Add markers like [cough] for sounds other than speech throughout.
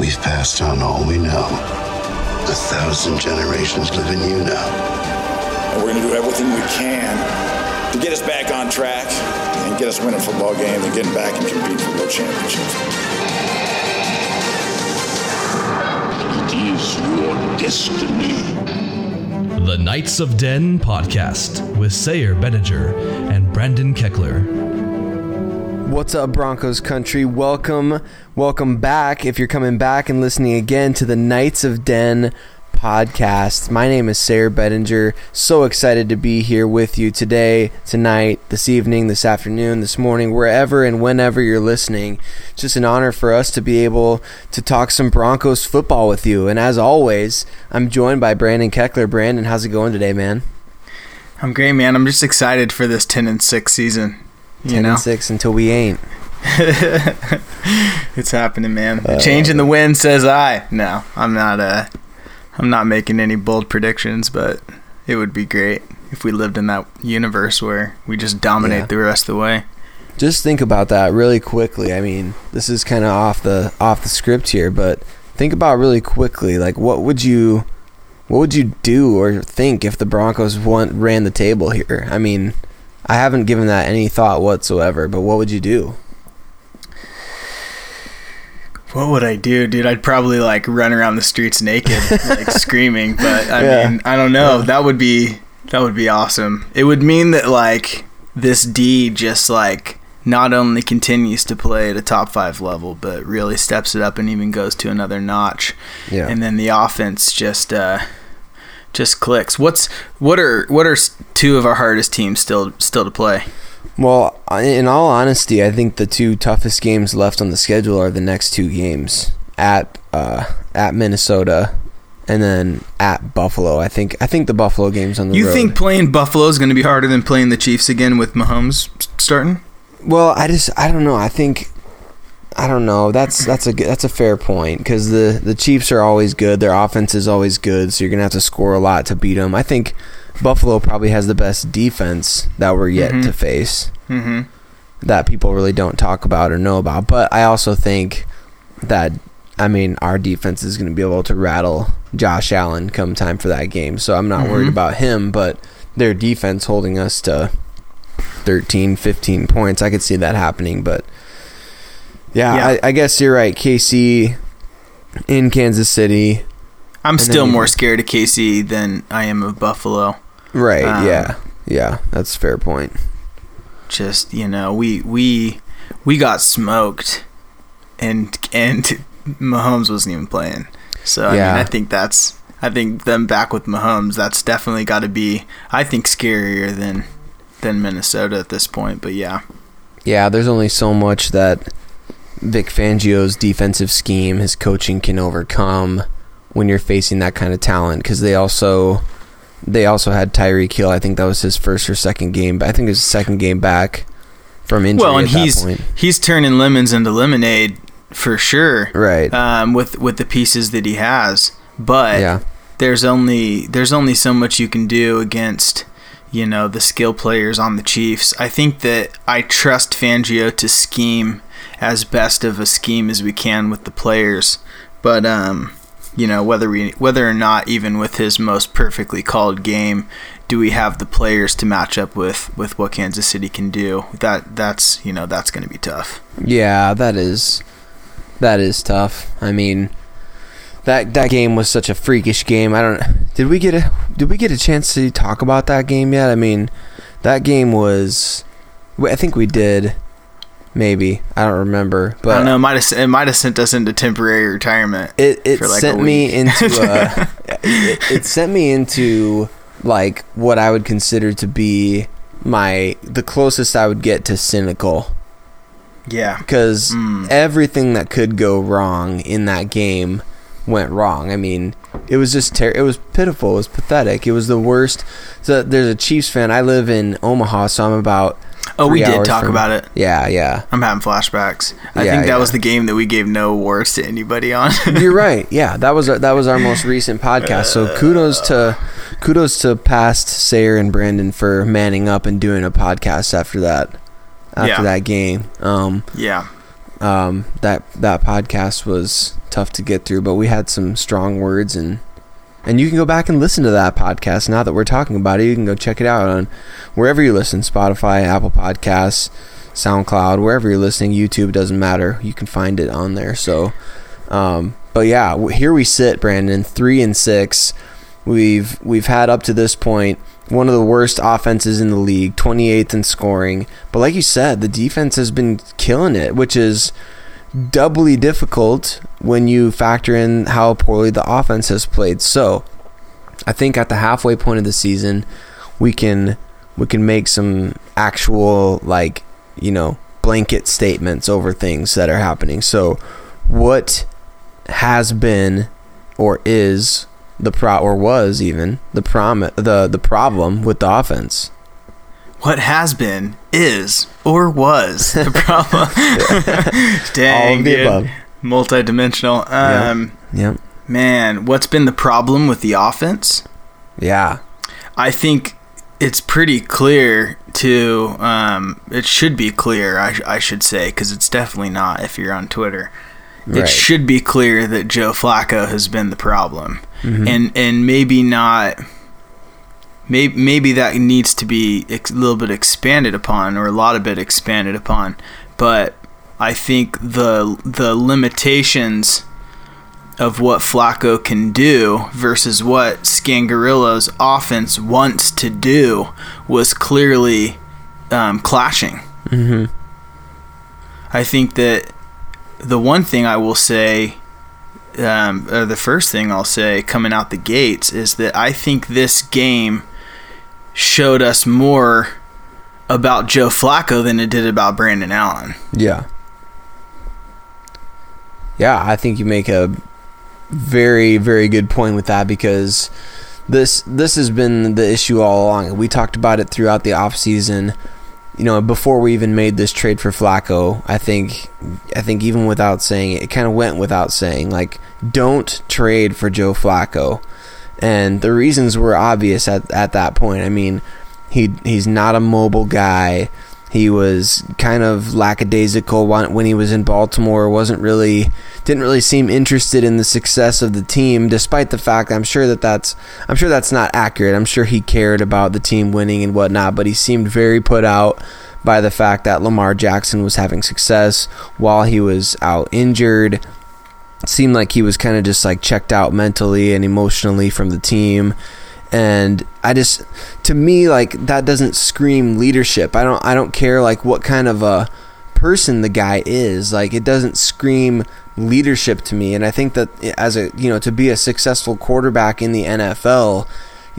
We've passed on all we know. A thousand generations live in you now. And we're going to do everything we can to get us back on track and get us winning football games and getting back and competing for world championships. It is your destiny. The Knights of Den podcast with Sayer Bedinger and Brandon Keckler. What's up, Broncos country? Welcome, welcome back. If you're coming back and listening again to the Knights of Den podcast, my name is Sayer Bedinger. So excited to be here with you today, tonight, this evening, this afternoon, this morning, wherever and whenever you're listening. It's just an honor for us to be able to talk some Broncos football with you. And as always, I'm joined by Brandon Keckler. Brandon, how's it going today, man? I'm great, man. I'm just excited for this 10 and 6 season. You 10 know, and 6 until we ain't. [laughs] it's happening, man. A change in the wind says I. No, I'm not. Uh, I'm not making any bold predictions, but it would be great if we lived in that universe where we just dominate Yeah. the rest of the way. just think about that really quickly. I mean, this is kind of off the off the script here, but think about really quickly. Like, what would you, what would you do or think if the Broncos won, ran the table here? I mean, I haven't given that any thought whatsoever. But what would you do? What would I do, dude? I'd probably like run around the streets naked, like [laughs] screaming. But I Yeah. mean, I don't know. That would be that would be awesome. It would mean that like this D just like not only continues to play at a top five level, but really steps it up and even goes to another notch. Yeah. And then the offense just uh, just clicks. What's what are what are two of our hardest teams still still to play? Well, in all honesty, I think the two toughest games left on the schedule are the next two games at uh, at Minnesota and then at Buffalo. I think I think the Buffalo game's on the You road. think playing Buffalo is going to be harder than playing the Chiefs again with Mahomes starting? Well, I just I don't know. I think I don't know. That's that's a that's a fair point because the the Chiefs are always good. Their offense is always good, so you're gonna have to score a lot to beat them. I think Buffalo probably has the best defense that we're yet Mhm. to face Mm-hmm. that people really don't talk about or know about. But I also think that I mean our defense is going to be able to rattle Josh Allen come time for that game. So I'm not worried Mhm. about him, but their defense holding us to 13, 15 points. I could see that happening, but yeah, Yeah. I, I guess you're right. KC in Kansas City, I'm still more scared of KC than I am of Buffalo. right? Um, yeah, yeah, that's a fair point. Just you know, we we we got smoked, and and [laughs] Mahomes wasn't even playing. So I Yeah. mean, I think that's I think them back with Mahomes. That's definitely got to be I think scarier than than Minnesota at this point. But yeah, Yeah, there's only so much that Vic Fangio's defensive scheme, his coaching can overcome when you're facing that kind of talent. Because they also they also had Tyreek Hill. I think that was his first or second game, but I think it was his second game back from injury. well, and at that he's point. he's turning lemons into lemonade for sure. right. Um, with with the pieces that he has, but yeah, there's only there's only so much you can do against you know the skill players on the Chiefs. I think that I trust Fangio to scheme as best of a scheme as we can with the players, but um, you know whether we whether or not even with his most perfectly called game do we have the players to match up with with what Kansas City can do that that's you know that's going to be tough yeah, that is that is tough. I mean. That, that game was such a freakish game. I don't. Did we get a Did we get a chance to talk about that game yet? I mean, that game was. I think we did. Maybe I don't remember, but I don't know it might have it might have sent us into temporary retirement it it like a sent me into uh, [laughs] it, it sent me into like what I would consider to be my the closest I would get to cynical yeah because Mm. everything that could go wrong in that game went wrong. I mean, it was just ter- it was pitiful. It was pathetic. It was the worst. So there's a Chiefs fan. I live in Omaha, so I'm about Oh, we did talk from- about it. Yeah, yeah. I'm having flashbacks. I Yeah, think that yeah. was the game that we gave no awards to anybody on. [laughs] You're right. Yeah, that was our, that was our most recent podcast. So kudos to kudos to past Sayer and Brandon for manning up and doing a podcast after that after Yeah. that game. Um, yeah. Um, that that podcast was tough to get through, but we had some strong words and and you can go back and listen to that podcast now that we're talking about it. You can go check it out on wherever you listen Spotify, Apple Podcasts, SoundCloud, wherever you're listening. YouTube doesn't matter. You can find it on there. So, um, but yeah, here we sit, Brandon, three and six. We've we've had up to this point one of the worst offenses in the league, 28th in scoring. But like you said, the defense has been killing it, which is doubly difficult when you factor in how poorly the offense has played. So, I think at the halfway point of the season, we can we can make some actual like, you know, blanket statements over things that are happening. So, what has been or is the pro or was even the prom the the problem with the offense? What has been is or was the [laughs] problem. [laughs] Dang, All of the dude. above. Multi-dimensional. Um, Yep. man, what's been the problem with the offense? Yeah. I think it's pretty clear to. Um, it should be clear, I, I should say, because it's definitely not. If you're on Twitter, Right. it should be clear that Joe Flacco has been the problem, Mm-hmm. and and maybe not. Maybe maybe that needs to be ex- a little bit expanded upon, or a lot of it expanded upon, but I think the the limitations of what Flacco can do versus what Scangarello's offense wants to do was clearly um, clashing. Mm-hmm. I think that the one thing I will say, um, or the first thing I'll say coming out the gates, is that I think this game showed us more about Joe Flacco than it did about Brandon Allen. Yeah. Yeah, I think you make a very very good point with that because this this has been the issue all along. We talked about it throughout the offseason. You know, before we even made this trade for Flacco, I think I think even without saying it, it kind of went without saying like don't trade for Joe Flacco. And the reasons were obvious at at that point. I mean, he he's not a mobile guy. He was kind of lackadaisical when he was in Baltimore. wasn't really didn't really seem interested in the success of the team, despite the fact I'm sure that that's I'm sure that's not accurate. I'm sure he cared about the team winning and whatnot, but he seemed very put out by the fact that Lamar Jackson was having success while he was out injured. Seemed like he was kind of just like checked out mentally and emotionally from the team and I just to me like that doesn't scream leadership. I don't I don't care like what kind of a person the guy is. Like it doesn't scream leadership to me and I think that eh, as a you know to be a successful quarterback in the NFL,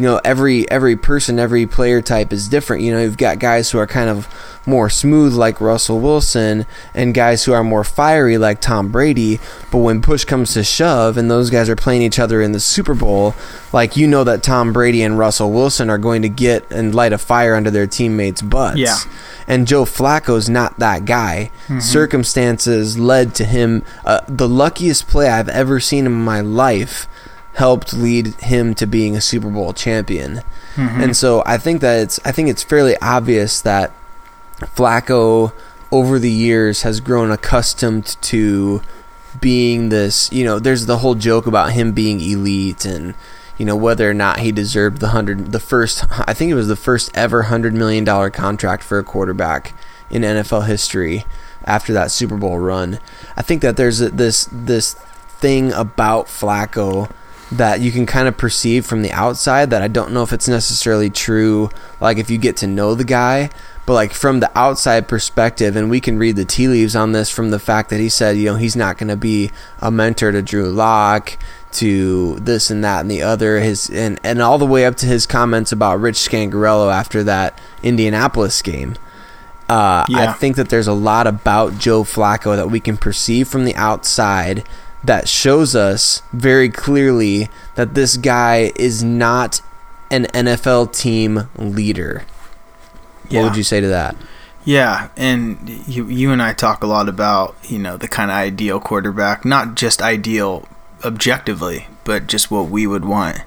you know every every person every player type is different. You know, you've got guys who are kind of more smooth like Russell Wilson and guys who are more fiery like Tom Brady, but when push comes to shove and those guys are playing each other in the Super Bowl, like you know that Tom Brady and Russell Wilson are going to get and light a fire under their teammates' butts. Yeah. And Joe Flacco's not that guy. Circumstances led to him uh, the luckiest play I've ever seen in my life helped lead him to being a Super Bowl champion. Mm-hmm. And so I think that it's I think it's fairly obvious that Flacco over the years has grown accustomed to being this, you know, there's the whole joke about him being elite and you know whether or not he deserved the 100 the first I think it was the first ever 100 million dollar contract for a quarterback in NFL history after that Super Bowl run. I think that there's a, this this thing about Flacco that you can kind of perceive from the outside that I don't know if it's necessarily true like if you get to know the guy but like from the outside perspective and we can read the tea leaves on this from the fact that he said you know he's not going to be a mentor to Drew Lock to this and that and the other his and and all the way up to his comments about Rich Scangarello after that Indianapolis game. Uh, I think that there's a lot about Joe Flacco that we can perceive from the outside that shows us very clearly that this guy is not an NFL team leader. What Yeah. would you say to that? Yeah, and you you and I talk a lot about you know the kind of ideal quarterback, not just ideal objectively, but just what we would want.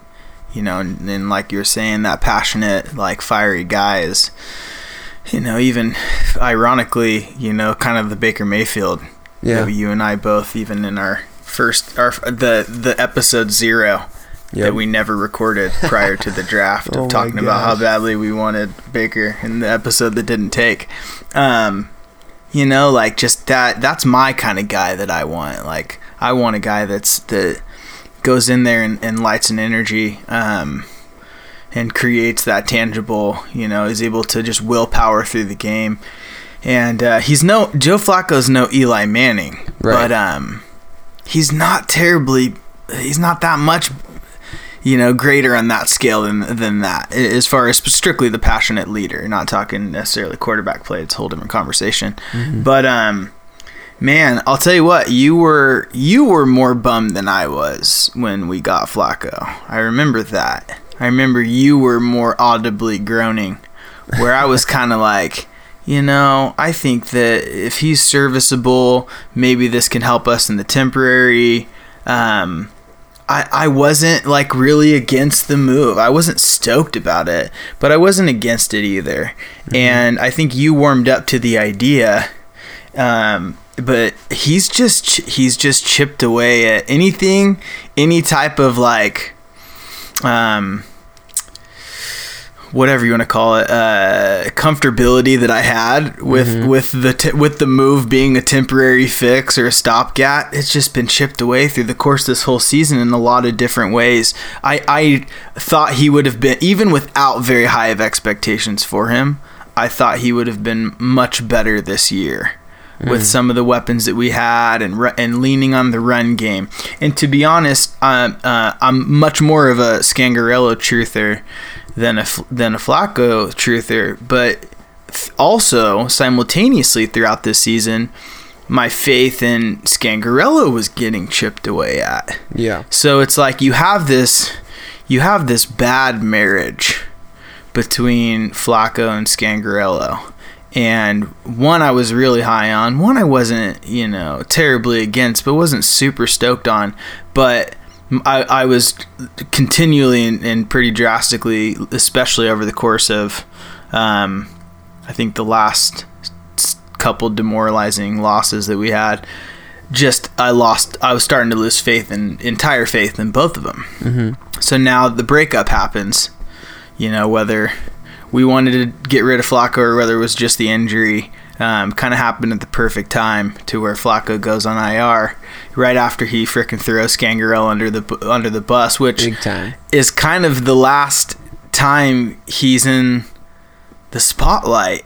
You know, and, and like you're saying, that passionate, like fiery guy is, you know, even ironically, you know, kind of the Baker Mayfield Yeah. you and I both, even in our first, our the the episode zero Yep. that we never recorded prior to the [laughs] draft Oh of talking about how badly we wanted Baker in the episode that didn't take. Um, you know, like just that. That's my kind of guy that I want. Like I want a guy that's that goes in there and, and lights an energy. Um, and creates that tangible, you know, is able to just willpower through the game. And uh, he's no Joe Flacco's no Eli Manning, Right. but um, he's not terribly, he's not that much, you know, greater on that scale than than that. As far as strictly the passionate leader, not talking necessarily quarterback play. It's a whole different conversation. But um, man, I'll tell you what, you were you were more bummed than I was when we got Flacco. I remember that. I remember you were more audibly groaning, where I was [laughs] kind of like, you know, I think that if he's serviceable, maybe this can help us in the temporary. Um, I, I wasn't like really against the move. I wasn't stoked about it, but I wasn't against it either. And I think you warmed up to the idea. Um, but he's just he's just chipped away at anything, any type of like, um, whatever you want to call it, uh, comfortability that I had with with the t- with the move being a temporary fix or a stopgap. It's just been chipped away through the course of this whole season in a lot of different ways. I I thought he would have been even without very high of expectations for him. I thought he would have been much better this year with some of the weapons that we had and ru- and leaning on the run game. And to be honest, um, uh, I'm much more of a Scangarello truther than a than a Flacco truther, but also simultaneously throughout this season, my faith in Scangarello was getting chipped away at. Yeah. So it's like you have this you have this bad marriage between Flacco and Scangarello. And one I was really high on, one I wasn't, you know, terribly against, but wasn't super stoked on. But I, I was continually and, and pretty drastically, especially over the course of, um, I think the last couple demoralizing losses that we had, just I lost. I was starting to lose faith in entire faith in both of them. Mm-hmm. So now the breakup happens. You know whether we wanted to get rid of Flacco or whether it was just the injury. Um, kind of happened at the perfect time to where Flacco goes on IR right after he frickin' throws Scangarello under the under the bus, which is kind of the last time he's in the spotlight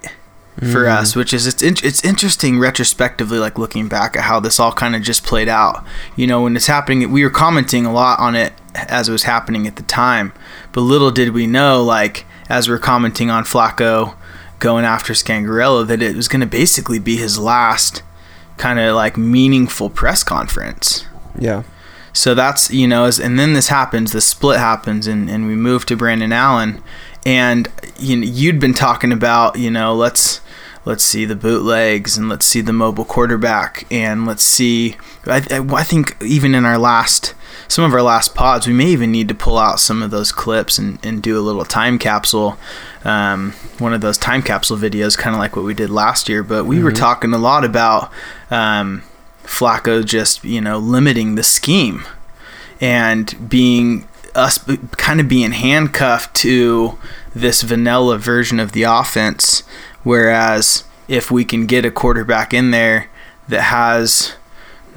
for Mm-hmm. us, which is it's in, it's interesting retrospectively, like looking back at how this all kind of just played out. You know, when it's happening, we were commenting a lot on it as it was happening at the time, but little did we know, like as we are commenting on Flacco going after Scangarello, that it was going to basically be his last kind of like meaningful press conference. Yeah. So that's you know, and then this happens, the split happens, and, and we move to Brandon Allen, and you know, you'd been talking about you know let's let's see the bootlegs and let's see the mobile quarterback and let's see. I, I think even in our last some of our last pods, we may even need to pull out some of those clips and, and do a little time capsule, um, one of those time capsule videos, kind of like what we did last year. But we were talking a lot about. Um, Flacco just you know limiting the scheme and being us kind of being handcuffed to this vanilla version of the offense whereas if we can get a quarterback in there that has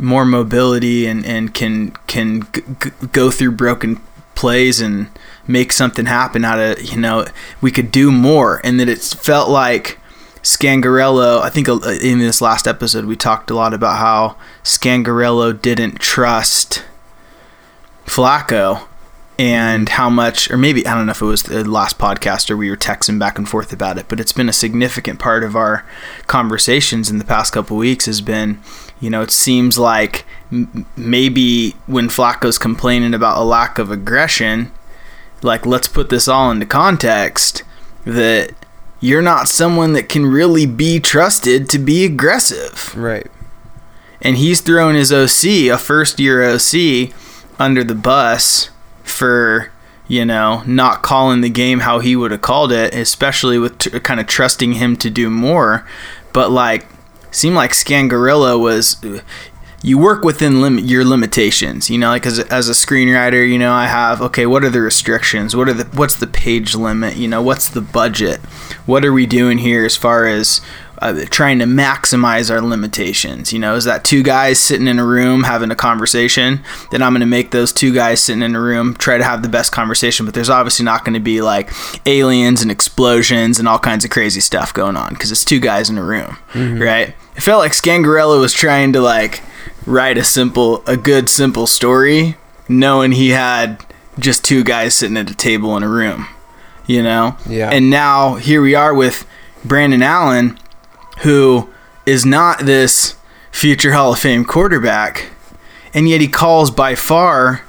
more mobility and, and can can g- g- go through broken plays and make something happen out of you know we could do more. And that it's felt like Scangarello, I think uh, in this last episode we talked a lot about how Scangarello didn't trust Flacco and how much, or maybe, I don't know if it was the last podcast or we were texting back and forth about it, but it's been a significant part of our conversations in the past couple weeks has been, you know, it seems like m- maybe when Flacco's complaining about a lack of aggression, like let's put this all into context that you're not someone that can really be trusted to be aggressive. Right. And he's throwing his OC, a first year OC, under the bus for, you know, not calling the game how he would have called it, especially with t- kind of trusting him to do more. But like, seemed like Scangarello was you work within lim- your limitations you know like as a, as a screenwriter you know i have okay what are the restrictions? What are the what's the page limit? You know what's the budget? What are we doing here as far as uh, trying to maximize our limitations you know? Is that two guys sitting in a room having a conversation? Then i'm going to make those two guys sitting in a room try to have the best conversation but there's obviously not going to be like aliens and explosions and all kinds of crazy stuff going on because it's two guys in a room right? It felt like scangarello was trying to like write a simple a good simple story knowing he had just two guys sitting at a table in a room you know? Yeah. and now here we are with brandon allen who is not this future hall of fame quarterback and yet he calls by far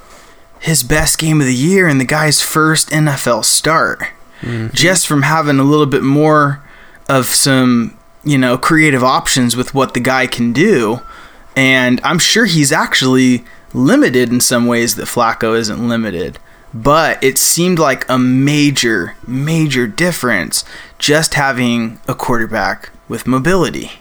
his best game of the year and the guy's first nfl start. Mm-hmm. Just from having a little bit more of some you know creative options with what the guy can do. And I'm sure he's actually limited in some ways that Flacco isn't limited. But it seemed like a major, major difference just having a quarterback with mobility.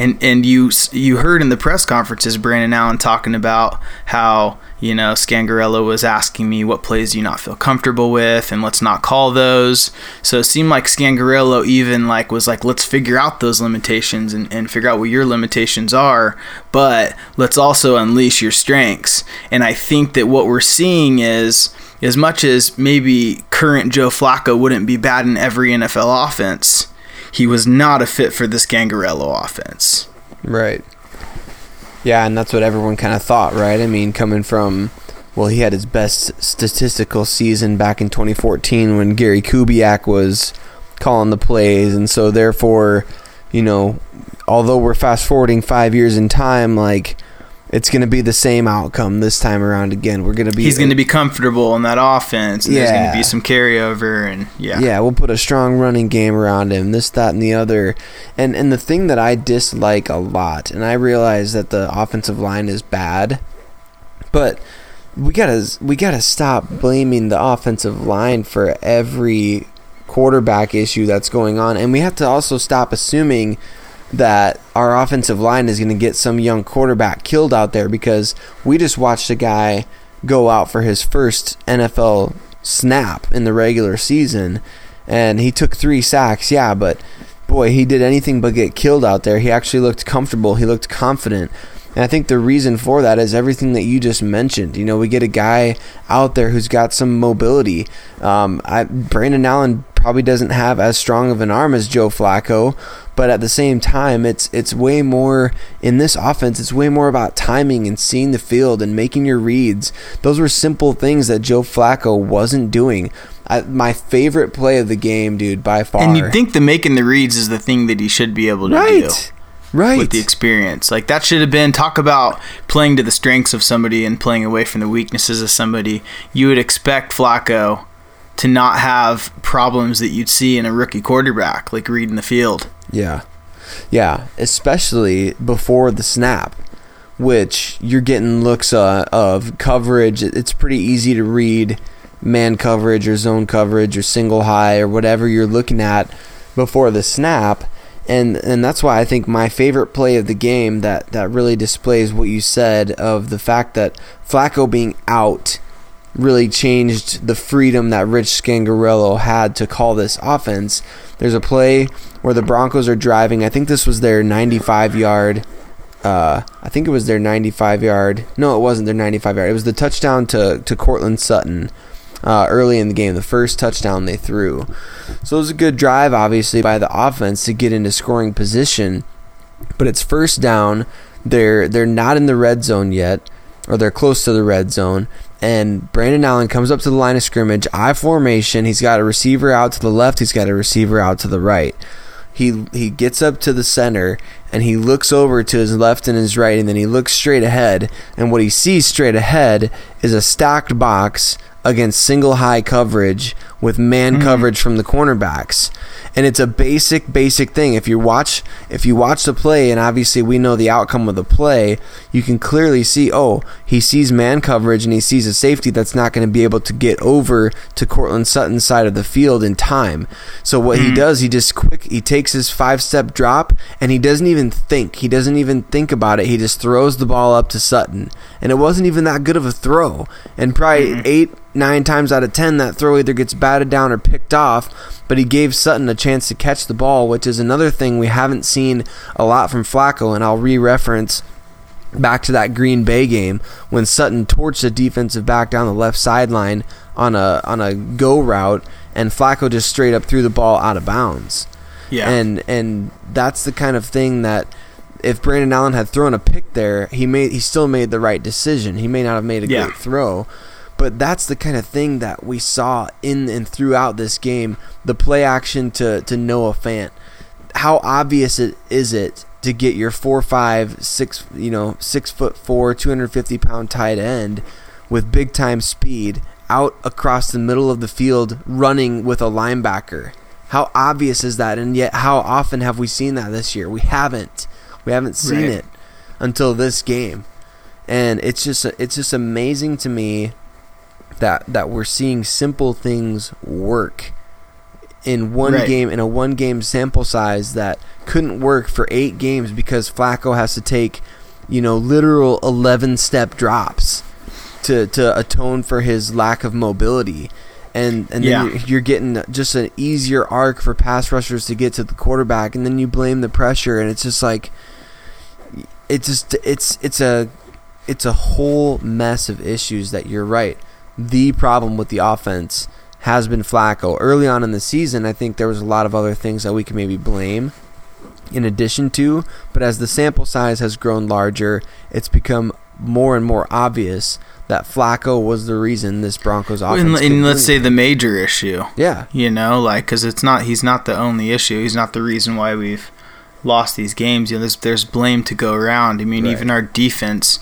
And and you you heard in the press conferences Brandon Allen talking about how you know Scangarello was asking me what plays do you not feel comfortable with and let's not call those. So it seemed like Scangarello even like was like let's figure out those limitations and, and figure out what your limitations are, but let's also unleash your strengths. And I think that what we're seeing is as much as maybe current Joe Flacco wouldn't be bad in every NFL offense, he was not a fit for this Scangarello offense. Right. Yeah, and that's what everyone kind of thought, right? I mean, coming from, well, he had his best statistical season back in 2014 when Gary Kubiak was calling the plays, and so therefore, you know, although we're fast forwarding five years in time, like it's going to be the same outcome this time around again. We're going to be He's going to be comfortable in that offense. And There's going to be some carryover, and yeah, Yeah, we'll put a strong running game around him. This, that, and the other. And and the thing that I dislike a lot, and I realize that the offensive line is bad, but we gotta we gotta stop blaming the offensive line for every quarterback issue that's going on, and we have to also stop assuming that our offensive line is going to get some young quarterback killed out there because we just watched a guy go out for his first NFL snap in the regular season and he took 3 sacks. Yeah, but boy, he did anything but get killed out there. He actually looked comfortable, he looked confident. And I think the reason for that is everything that you just mentioned. You know, we get a guy out there who's got some mobility. Um, I, Brandon Allen probably doesn't have as strong of an arm as Joe Flacco, but at the same time, it's it's way more in this offense. It's way more about timing and seeing the field and making your reads. Those were simple things that Joe Flacco wasn't doing. I, my favorite play of the game, dude, by far. and you'd think the making the reads is the thing that he should be able to do. right, right, with the experience. Like that should have been talk about playing to the strengths of somebody and playing away from the weaknesses of somebody. You would expect Flacco to not have problems that you'd see in a rookie quarterback, like reading the field. Yeah. Yeah, especially before the snap, which you're getting looks uh, of coverage. It's pretty easy to read man coverage or zone coverage or single high or whatever you're looking at before the snap. And and that's why I think my favorite play of the game that that really displays what you said of the fact that Flacco being out really changed the freedom that Rich Scangarello had to call this offense. There's a play where the Broncos are driving. I think this was their 95 yard. Uh, I think it was their 95 yard. No, it wasn't their 95 yard. It was the touchdown to to Courtland Sutton uh, early in the game, the first touchdown they threw. So it was a good drive, obviously, by the offense to get into scoring position. But it's first down. They're they're not in the red zone yet, or they're close to the red zone. And Brandon Allen comes up to the line of scrimmage, I formation. He's got a receiver out to the left. He's got a receiver out to the right. He he gets up to the center and he looks over to his left and his right, and then he looks straight ahead. And what he sees straight ahead is a stacked box against single high coverage with man hmm. coverage from the cornerbacks. And it's a basic basic thing. If you watch if you watch the play and obviously we know the outcome of the play you can clearly see oh he sees man coverage and he sees a safety that's not going to be able to get over to Courtland Sutton's side of the field in time. So what he mm-hmm. does he just quick he takes his five step drop and he doesn't even think. He doesn't even think about it. He just throws the ball up to Sutton. And it wasn't even that good of a throw. And probably mm-hmm. eight nine times out of ten that throw either gets batted down or picked off but he gave Sutton a chance to catch the ball which is another thing we haven't seen a lot from Flacco and I'll re-reference back to that Green Bay game when Sutton torched a defensive back down the left sideline on a on a go route and Flacco just straight up threw the ball out of bounds Yeah. and and that's the kind of thing that if Brandon Allen had thrown a pick there, he made he still made the right decision. He may not have made a Yeah. great throw, but that's the kind of thing that we saw in and throughout this game. The play action to to Noah Fant. How obvious it is it to get your four five six you know six foot four two hundred fifty pound tight end with big time speed out across the middle of the field running with a linebacker. How obvious is that? And yet, how often have we seen that this year? We haven't. We haven't seen Right. it until this game, and it's just it's just amazing to me that that we're seeing simple things work in one Right. game in a one game sample size that couldn't work for eight games because Flacco has to take you know literal 11 step drops to to atone for his lack of mobility and and then Yeah. you're, you're getting just an easier arc for pass rushers to get to the quarterback and then you blame the pressure and it's just like it just it's it's a it's a whole mess of issues that you're right the problem with the offense has been Flacco early on in the season I think there was a lot of other things that we can maybe blame in addition to but as the sample size has grown larger it's become more and more obvious that Flacco was the reason this Broncos offense and, and let's say the major issue. yeah You know, like because it's not he's not the only issue. He's not the reason why we've lost these games. You know, there's there's blame to go around. I mean, Right. even our defense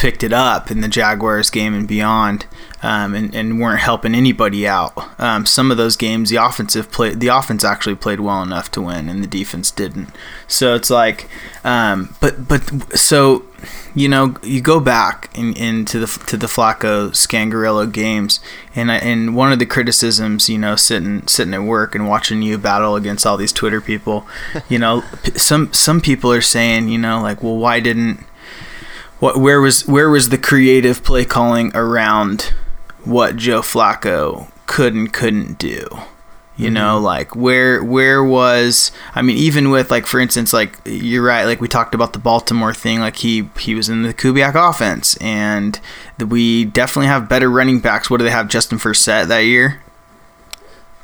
picked it up in the Jaguars game and beyond, um, and and weren't helping anybody out. Um, some of those games, the offensive play, the offense actually played well enough to win, and the defense didn't. So it's like, um, but but so you know, you go back in, into the to the Flacco Scangarello games, and I, and one of the criticisms, you know, sitting sitting at work and watching you battle against all these Twitter people, you know, [laughs] some some people are saying, you know, like, well, why didn't what where was where was the creative play calling around what Joe Flacco could and couldn't do? You mm-hmm. know, like where where was I mean, even with like for instance, like you're right, like we talked about the Baltimore thing, like he he was in the Kubiak offense, and the, we definitely have better running backs. What do they have, Justin Forsett that year?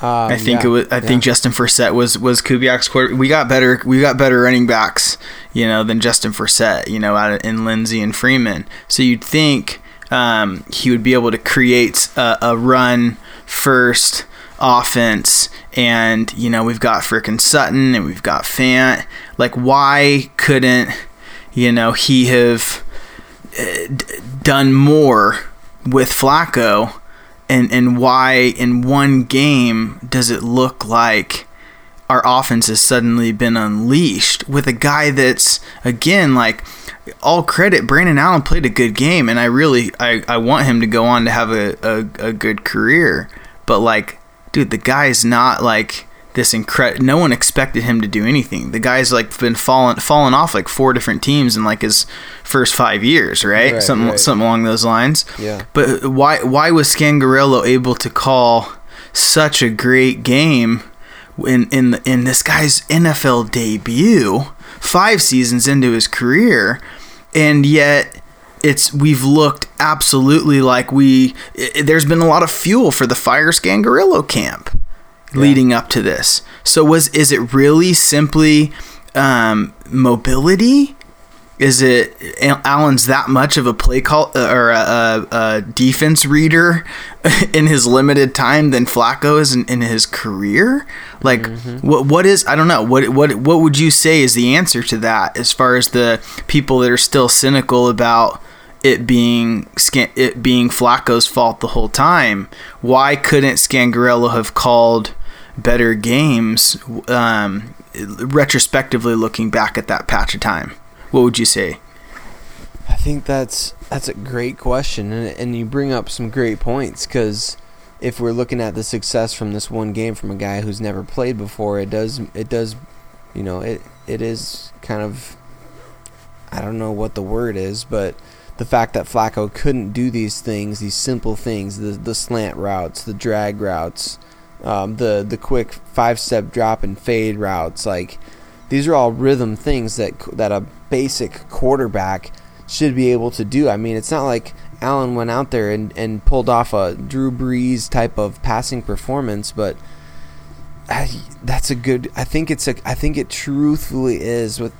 Uh, I think yeah, it was. I yeah. think Justin Forsett was was Kubiak's quarter. We got better. We got better running backs, you know, than Justin Forsett, you know, out in Lindsay and Freeman. So you'd think um, he would be able to create a, a run first offense, and you know we've got frickin' Sutton and we've got Fant. Like, why couldn't you know he have d- done more with Flacco? And and why in one game does it look like our offense has suddenly been unleashed with a guy that's again like all credit Brandon Allen played a good game and I really I, I want him to go on to have a, a, a good career. But like dude the guy's not like this incredible no one expected him to do anything. The guy's like been fallen fallen off like four different teams and like his first five years right, Right, something right. something along those lines Yeah. but why why was Scangarello able to call such a great game in in in this guy's NFL debut, five seasons into his career, and yet it's we've looked absolutely like we i there's been a lot of fuel for the fire Scangarello camp leading up to this. So was is it really simply um, mobility? Is it Allen's that much of a play call uh, or a, a, a defense reader [laughs] in his limited time than Flacco is in, in his career? Like, what what is I don't know what what what would you say is the answer to that as far as the people that are still cynical about it being it being Flacco's fault the whole time? Why couldn't Scangarello have called better games um, retrospectively looking back at that patch of time? What would you say? I think that's that's a great question, and, and you bring up some great points because if we're looking at the success from this one game from a guy who's never played before, it does it does, you know, it it is kind of I don't know what the word is, but the fact that Flacco couldn't do these things, these simple things, the the slant routes, the drag routes, um, the the quick five step drop and fade routes, like these are all rhythm things that that a basic quarterback should be able to do. I mean, it's not like Allen went out there and, and pulled off a Drew Brees type of passing performance, but that's a good. I think it's a. I think it truthfully is with.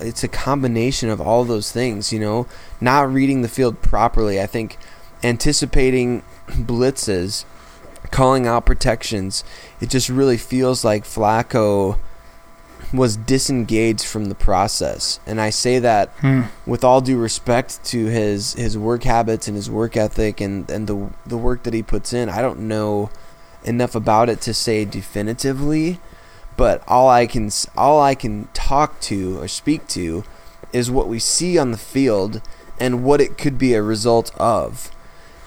It's a combination of all those things, you know, not reading the field properly. I think anticipating [clears throat] blitzes, calling out protections. It just really feels like Flacco was disengaged from the process. And I say that Hmm. with all due respect to his his work habits and his work ethic and and the the work that he puts in. I don't know enough about it to say definitively, but all I can all I can talk to or speak to is what we see on the field and what it could be a result of.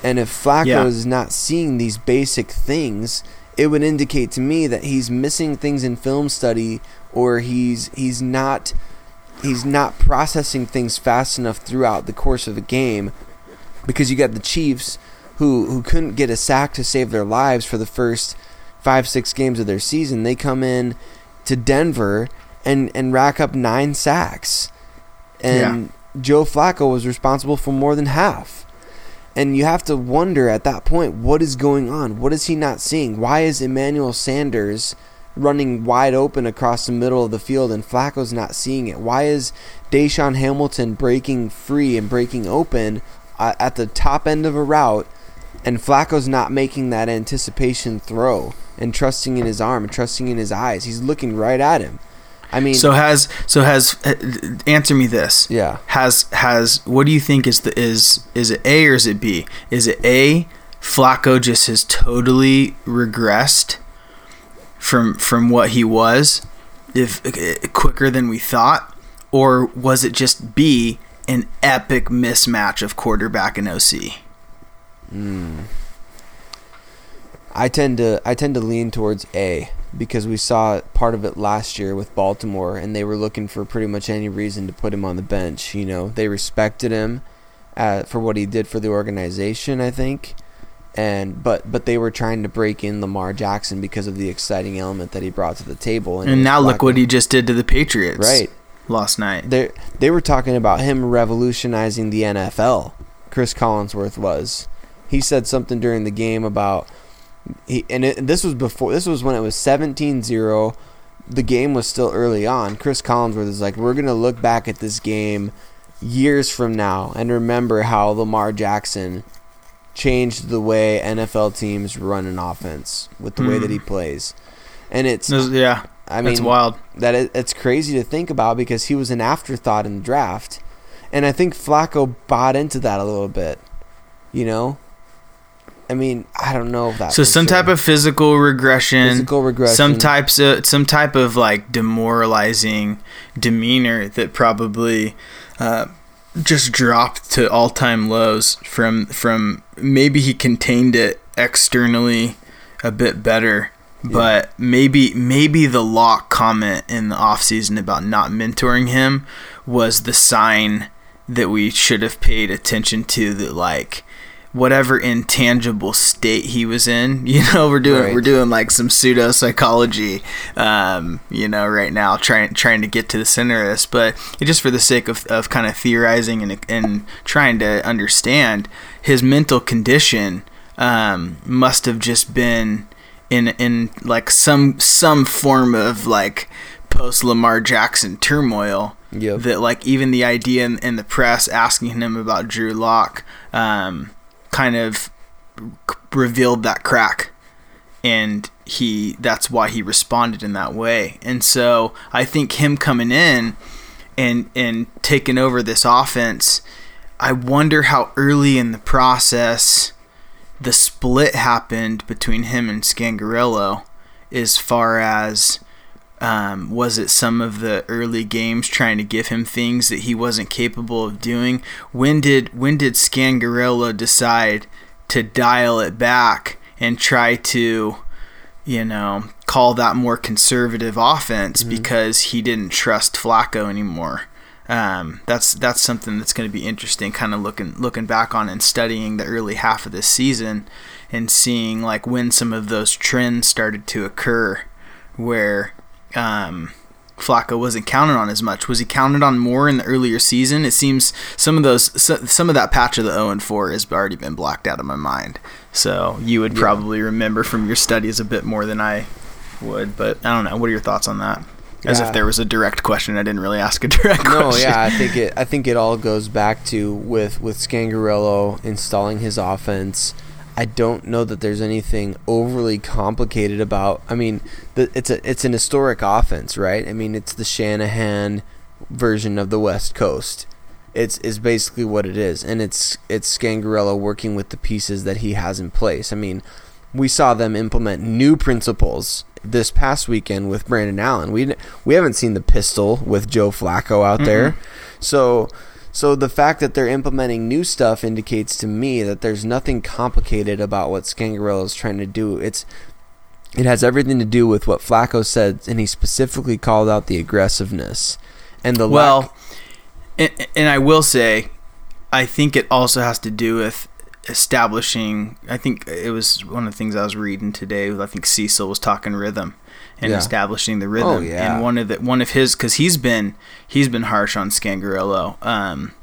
And if Flacco Yeah. is not seeing these basic things, it would indicate to me that he's missing things in film study or he's he's not he's not processing things fast enough throughout the course of the game because you got the Chiefs who who couldn't get a sack to save their lives for the first 5 6 games of their season. They come in to Denver and and rack up 9 sacks. And Joe Flacco was responsible for more than half. And you have to wonder at that point what is going on? What is he not seeing? Why is Emmanuel Sanders running wide open across the middle of the field and Flacco's not seeing it? Why is DaeSean Hamilton breaking free and breaking open uh, at the top end of a route and Flacco's not making that anticipation throw and trusting in his arm and trusting in his eyes? He's looking right at him. I mean, So has so has uh, answer me this. Yeah. Has has what do you think is the is is it A or is it B? Is it A Flacco just has totally regressed from from what he was if uh, quicker than we thought or was it just B an epic mismatch of quarterback and OC? I tend to I tend to lean towards A because we saw part of it last year with Baltimore and they were looking for pretty much any reason to put him on the bench. You know, they respected him uh, for what he did for the organization, I think. And but but they were trying to break in Lamar Jackson because of the exciting element that he brought to the table. it And now look what he just did to the Patriots. Right. Last night. they they were talking about him revolutionizing the NFL. Chris Collinsworth was. He said something during the game about he and it, this was before this was when it was 17-0. The game was still early on. Chris Collinsworth is like, "We're going to look back at this game years from now and remember how Lamar Jackson changed the way NFL teams run an offense with the way that he plays." And it's yeah. I mean that's wild. that it, it's crazy to think about because he was an afterthought in the draft, and I think Flacco bought into that a little bit. You know, I mean, I don't know if that. So some sure. type of physical regression, Physical regression. some types of some type of like demoralizing demeanor that probably uh, just dropped to all time lows from from maybe he contained it externally a bit better. But maybe maybe the lock comment in the offseason about not mentoring him was the sign that we should have paid attention to that like whatever intangible state he was in. [laughs] You know, we're doing Right. we're doing like some pseudo psychology, um, you know, right now trying trying to get to the center of this. But just for the sake of, of kind of theorizing and and trying to understand his mental condition, um, must have just been in in like some some form of like post Lamar Jackson turmoil Yep. that like even the idea in, in the press asking him about Drew Lock um, kind of revealed that crack and he that's why he responded in that way. And so I think him coming in and and taking over this offense I wonder how early in the process the split happened between him and Scangarello as far as um, was it some of the early games trying to give him things that he wasn't capable of doing? When did when did Scangarello decide to dial it back and try to, you know, call that more conservative offense mm-hmm. because he didn't trust Flacco anymore? Um, that's that's something that's going to be interesting, kind of looking looking back on and studying the early half of this season and seeing like when some of those trends started to occur, where um, Flacco wasn't counted on as much. Was he counted on more in the earlier season? It seems some of those, some of that patch of the 0 and 4 has already been blocked out of my mind. So you would probably remember from your studies a bit more than I would. But I don't know. What are your thoughts on that? As yeah. if there was a direct question. I didn't really ask a [laughs] direct no, question. yeah, I think it. I think it all goes back to with with Scangarello installing his offense I don't know that there's anything overly complicated about. I mean, the, it's a it's an historic offense, right? I mean, it's the Shanahan version of the West Coast. It's is basically what it is, and it's it's Scangarello working with the pieces that he has in place. I mean, we saw them implement new principles this past weekend with Brandon Allen. We we haven't seen the pistol with Joe Flacco out mm-hmm. there, so so the fact that they're implementing new stuff indicates to me that there's nothing complicated about what Scangarello is trying to do. It's it has everything to do with what Flacco said, and he specifically called out the aggressiveness and the well. Lack- and, and I will say, I think it also has to do with establishing. I think it was one of the things I was reading today. I think Cecil was talking rhythm and yeah. establishing the rhythm. Oh, yeah. And one of the one of his because he's been he's been harsh on Scangarello um,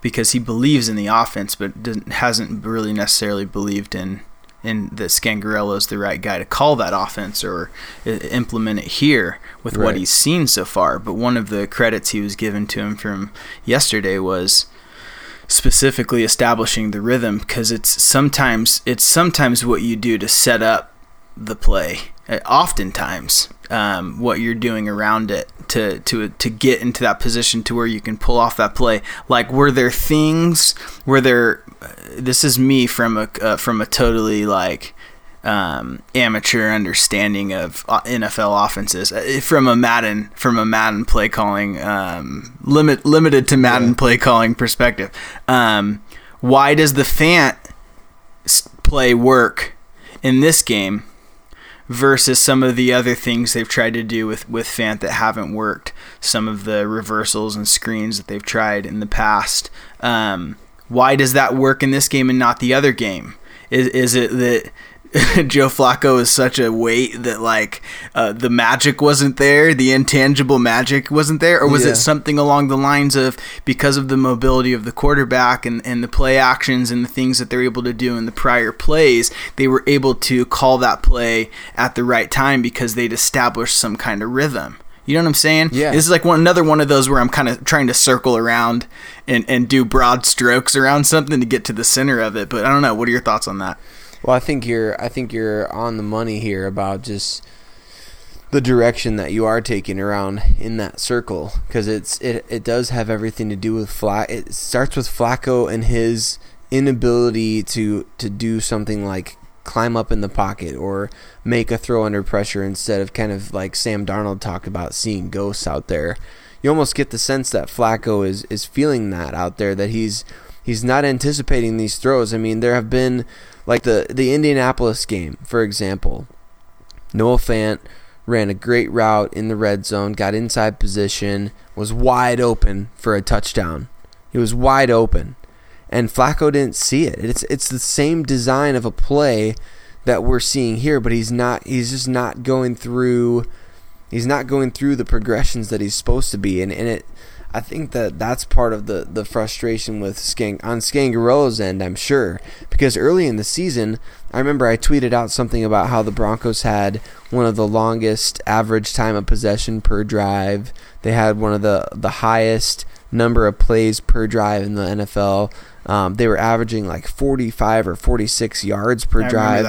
because he believes in the offense, but hasn't really necessarily believed in in that Scangarello is the right guy to call that offense or implement it here with right. what he's seen so far. But one of the credits he was given to him from yesterday was specifically establishing the rhythm because it's sometimes it's sometimes what you do to set up the play uh, oftentimes um, what you're doing around it to to to get into that position to where you can pull off that play. Like, were there things? Were there? Uh, this is me from a uh, from a totally like um, amateur understanding of uh, NFL offenses uh, from a Madden from a Madden play calling um, limit limited to Madden yeah. play calling perspective. Um, why does the Fant play work in this game? Versus some of the other things they've tried to do with with Fant that haven't worked. Some of the reversals and screens that they've tried in the past. Um, why does that work in this game and not the other game? Is is it that [laughs] Joe Flacco is such a weight that like uh, the magic wasn't there, the intangible magic wasn't there, or was yeah. it something along the lines of because of the mobility of the quarterback and, and the play actions and the things that they're able to do in the prior plays, they were able to call that play at the right time because they'd established some kind of rhythm. You know what I'm saying? Yeah. This is like one another one of those where I'm kind of trying to circle around and, and do broad strokes around something to get to the center of it. But I don't know. What are your thoughts on that? Well, I think you're I think you're on the money here about just the direction that you are taking around in that circle because it's it it does have everything to do with Flack. It starts with Flacco and his inability to to do something like climb up in the pocket or make a throw under pressure instead of kind of like Sam Darnold talked about seeing ghosts out there. You almost get the sense that Flacco is is feeling that out there that he's he's not anticipating these throws. I mean, there have been like the the Indianapolis game, for example. Noah Fant ran a great route in the red zone, got inside position, was wide open for a touchdown. He was wide open. And Flacco didn't see it. It's it's the same design of a play that we're seeing here, but he's not he's just not going through he's not going through the progressions that he's supposed to be and, and it I think that that's part of the, the frustration with Skang on Scangarello's end, I'm sure, because early in the season, I remember I tweeted out something about how the Broncos had one of the longest average time of possession per drive. They had one of the the highest number of plays per drive in the NFL. Um, they were averaging like 45 or 46 yards per I drive.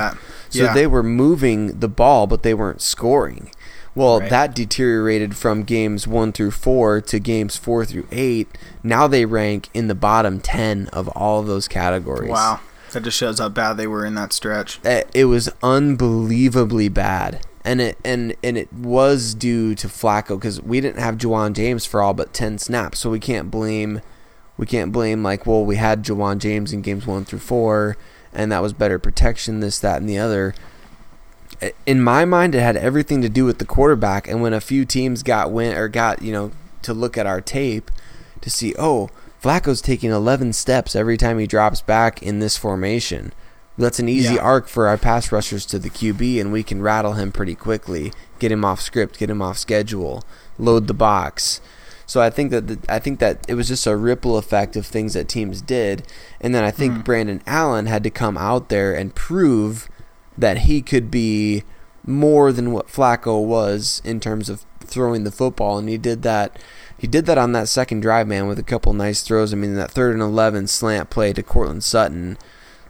Yeah. So they were moving the ball, but they weren't scoring. Well, right. that deteriorated from games one through four to games four through eight. Now they rank in the bottom 10 of all of those categories. Wow. That just shows how bad they were in that stretch. Eh, it was unbelievably bad. and it and and it was due to Flacco because we didn't have Ja'Wuan James for all but ten snaps, so we can't blame we can't blame like well we had Ja'Wuan James in games one through four, and that was better protection, this that and the other. In my mind, it had everything to do with the quarterback, and when a few teams got win or got you know to look at our tape to see oh Flacco's taking 11 steps every time he drops back in this formation. That's an easy Yeah. arc for our pass rushers to the QB, and we can rattle him pretty quickly, get him off script, get him off schedule, load the box. So I think that the, I think that it was just a ripple effect of things that teams did, and then I think mm-hmm. Brandon Allen had to come out there and prove that he could be more than what Flacco was in terms of throwing the football, and he did that. He did that on that second drive, man, with a couple nice throws. I mean, that third and eleven slant play to Courtland Sutton,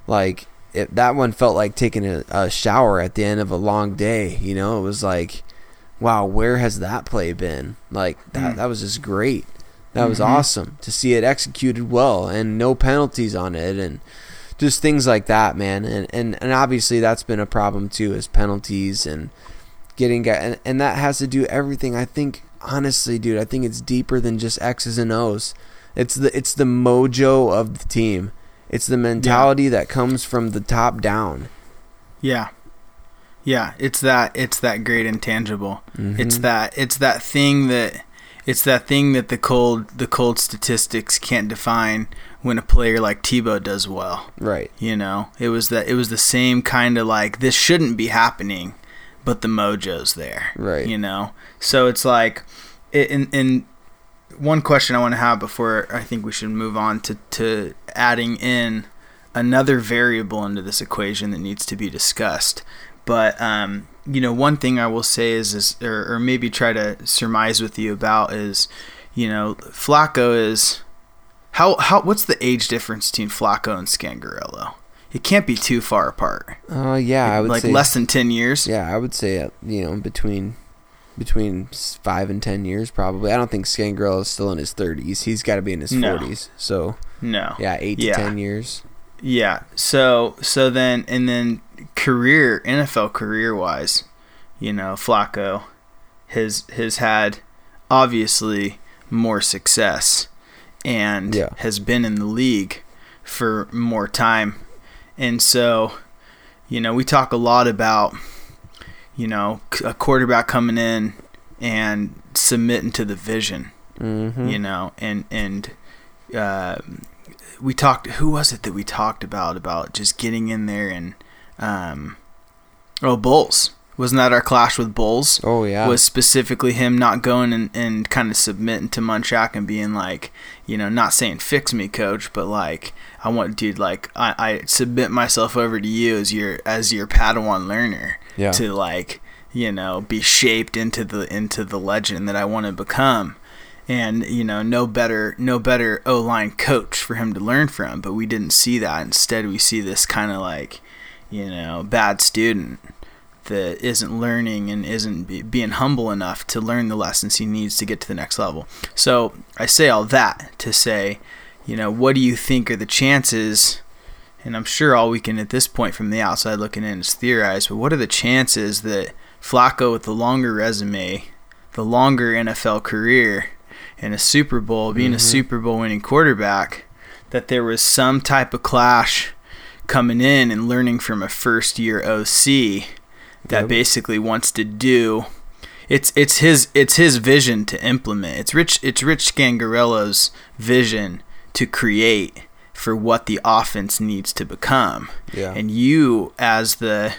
like it, that one felt like taking a, a shower at the end of a long day. You know, it was like, wow, where has that play been? Like that, mm. that was just great. That was mm-hmm. awesome to see it executed well and no penalties on it and just things like that, man. And and, and obviously that's been a problem too, is penalties and getting guy and, and that has to do everything. I think honestly, dude, I think it's deeper than just X's and O's. It's the it's the mojo of the team. It's the mentality that comes from the top down. Yeah. Yeah, it's that it's that great intangible. Mm-hmm. It's that it's that thing that it's that thing that the cold the cold statistics can't define when a player like Tebow does well. Right. You know, it was that it was the same kind of like this shouldn't be happening, but the mojo's there. Right. You know, so it's like, it, in in one question I want to have before I think we should move on to to adding in another variable into this equation that needs to be discussed. But um, you know, one thing I will say is, is or, or maybe try to surmise with you about is, you know, Flacco is how how what's the age difference between Flacco and Scangarello? It can't be too far apart. Uh, yeah, I would like say less than ten years. Yeah, I would say uh, you know between between five and ten years probably. I don't think Scangarello is still in his thirties. He's got to be in his No. forties. So No. yeah, eight Yeah. to ten years. Yeah. So so then and then career NFL career wise, you know, Flacco has has had obviously more success and Yeah. has been in the league for more time. And so, you know, we talk a lot about you know, a quarterback coming in and submitting to the vision Mm-hmm. you know, and and uh, we talked. Who was it that we talked about about just getting in there and um, oh, Bolles wasn't that our clash with Bolles? Oh yeah. Was specifically him not going and, and kind of submitting to Munchak and being like, you know, not saying fix me, coach, but like I want, dude, like I, I submit myself over to you as your as your Padawan learner Yeah. to like you know be shaped into the into the legend that I want to become and you know no better no better O line coach for him to learn from. But we didn't see that. Instead, we see this kind of like you know bad student that isn't learning and isn't be, being humble enough to learn the lessons he needs to get to the next level. So I say all that to say, you know, what do you think are the chances? And I'm sure all we can at this point from the outside looking in is theorize, but what are the chances that Flacco with the longer resume, the longer NFL career, and a Super Bowl, being a mm-hmm. Super Bowl winning quarterback, that there was some type of clash coming in and learning from a first year OC that Yep. basically wants to do it's it's his it's his vision to implement. It's Rich it's Rich Scangarello's vision to create for what the offense needs to become. Yeah. And you as the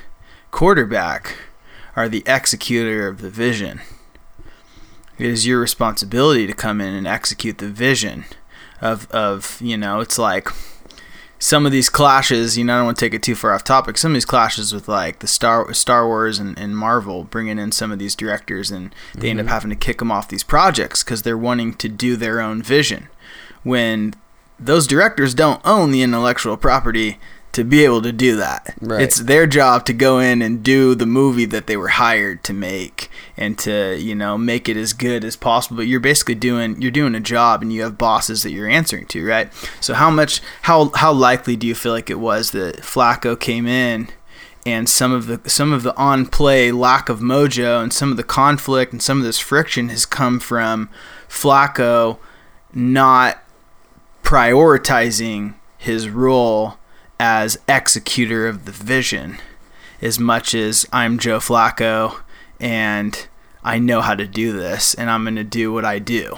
quarterback are the executor of the vision. It is your responsibility to come in and execute the vision of of, you know, it's like some of these clashes, you know, I don't want to take it too far off topic. Some of these clashes with like the Star Star Wars and, and Marvel bringing in some of these directors, and they end up mm-hmm. having to kick them off these projects because they're wanting to do their own vision. When those directors don't own the intellectual property to be able to do that. Right. It's their job to go in and do the movie that they were hired to make and to, you know, make it as good as possible. But you're basically doing you're doing a job and you have bosses that you're answering to, right? So how much how how likely do you feel like it was that Flacco came in and some of the some of the on play lack of mojo and some of the conflict and some of this friction has come from Flacco not prioritizing his role as executor of the vision as much as I'm Joe Flacco and I know how to do this and I'm going to do what I do.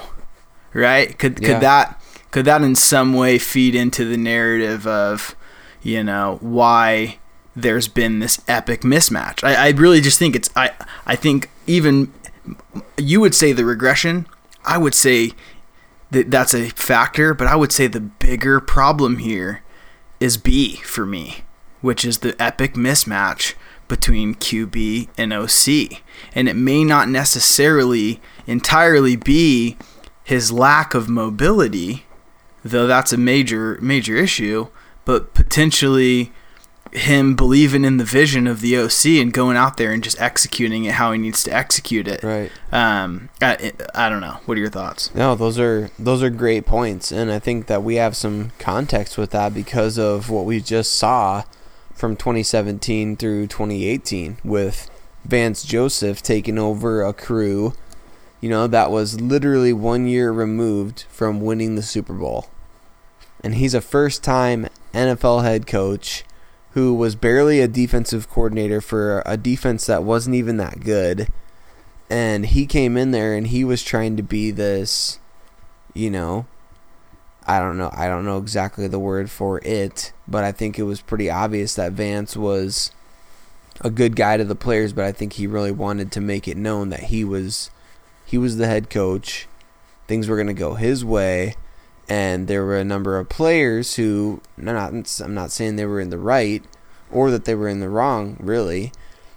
Right? Could Yeah. could that could that in some way feed into the narrative of you know why there's been this epic mismatch? I, I really just think it's I I think even you would say the regression. I would say that that's a factor, but I would say the bigger problem here is B for me, which is the epic mismatch between QB and OC. And it may not necessarily entirely be his lack of mobility, though that's a major major issue, but potentially him believing in the vision of the OC and going out there and just executing it how he needs to execute it. Right. Um, I, I don't know. What are your thoughts? No, those are those are great points, and I think that we have some context with that because of what we just saw from 2017 through 2018 with Vance Joseph taking over a crew, you know, that was literally one year removed from winning the Super Bowl, and he's a first-time NFL head coach who was barely a defensive coordinator for a defense that wasn't even that good. And he came in there and he was trying to be this you know I don't know I don't know exactly the word for it but I think it was pretty obvious that Vance was a good guy to the players but I think he really wanted to make it known that he was he was the head coach. Things were going to go his way and there were a number of players who not I'm not saying they were in the right or that they were in the wrong really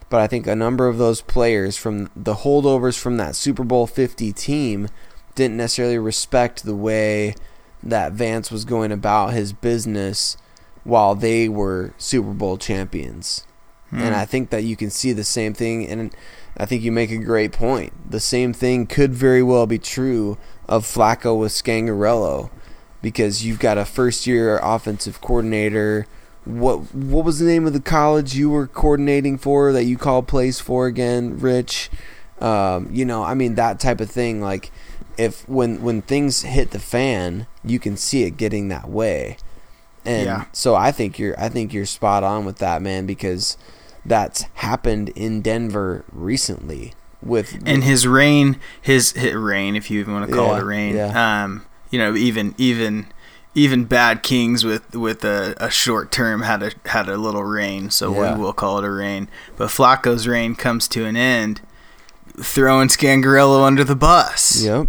but I think a number of those players from the holdovers from that Super Bowl 50 team didn't necessarily respect the way that Vance was going about his business while they were Super Bowl champions. Hmm. And I think that you can see the same thing and I think you make a great point. The same thing could very well be true of Flacco with Scangarello because you've got a first year offensive coordinator what what was the name of the college you were coordinating for that you called plays for again, Rich? Um, you know, I mean that type of thing. Like if when when things hit the fan, you can see it getting that way. And Yeah. so I think you're I think you're spot on with that, man, because that's happened in Denver recently with and his reign, his hit reign, if you even want to call Yeah, it a reign. yeah. Um, you know, even even even bad kings with with a, a short term had a had a little reign, so Yeah. we will call it a reign. But Flacco's reign comes to an end, throwing Scangarello under the bus. Yep.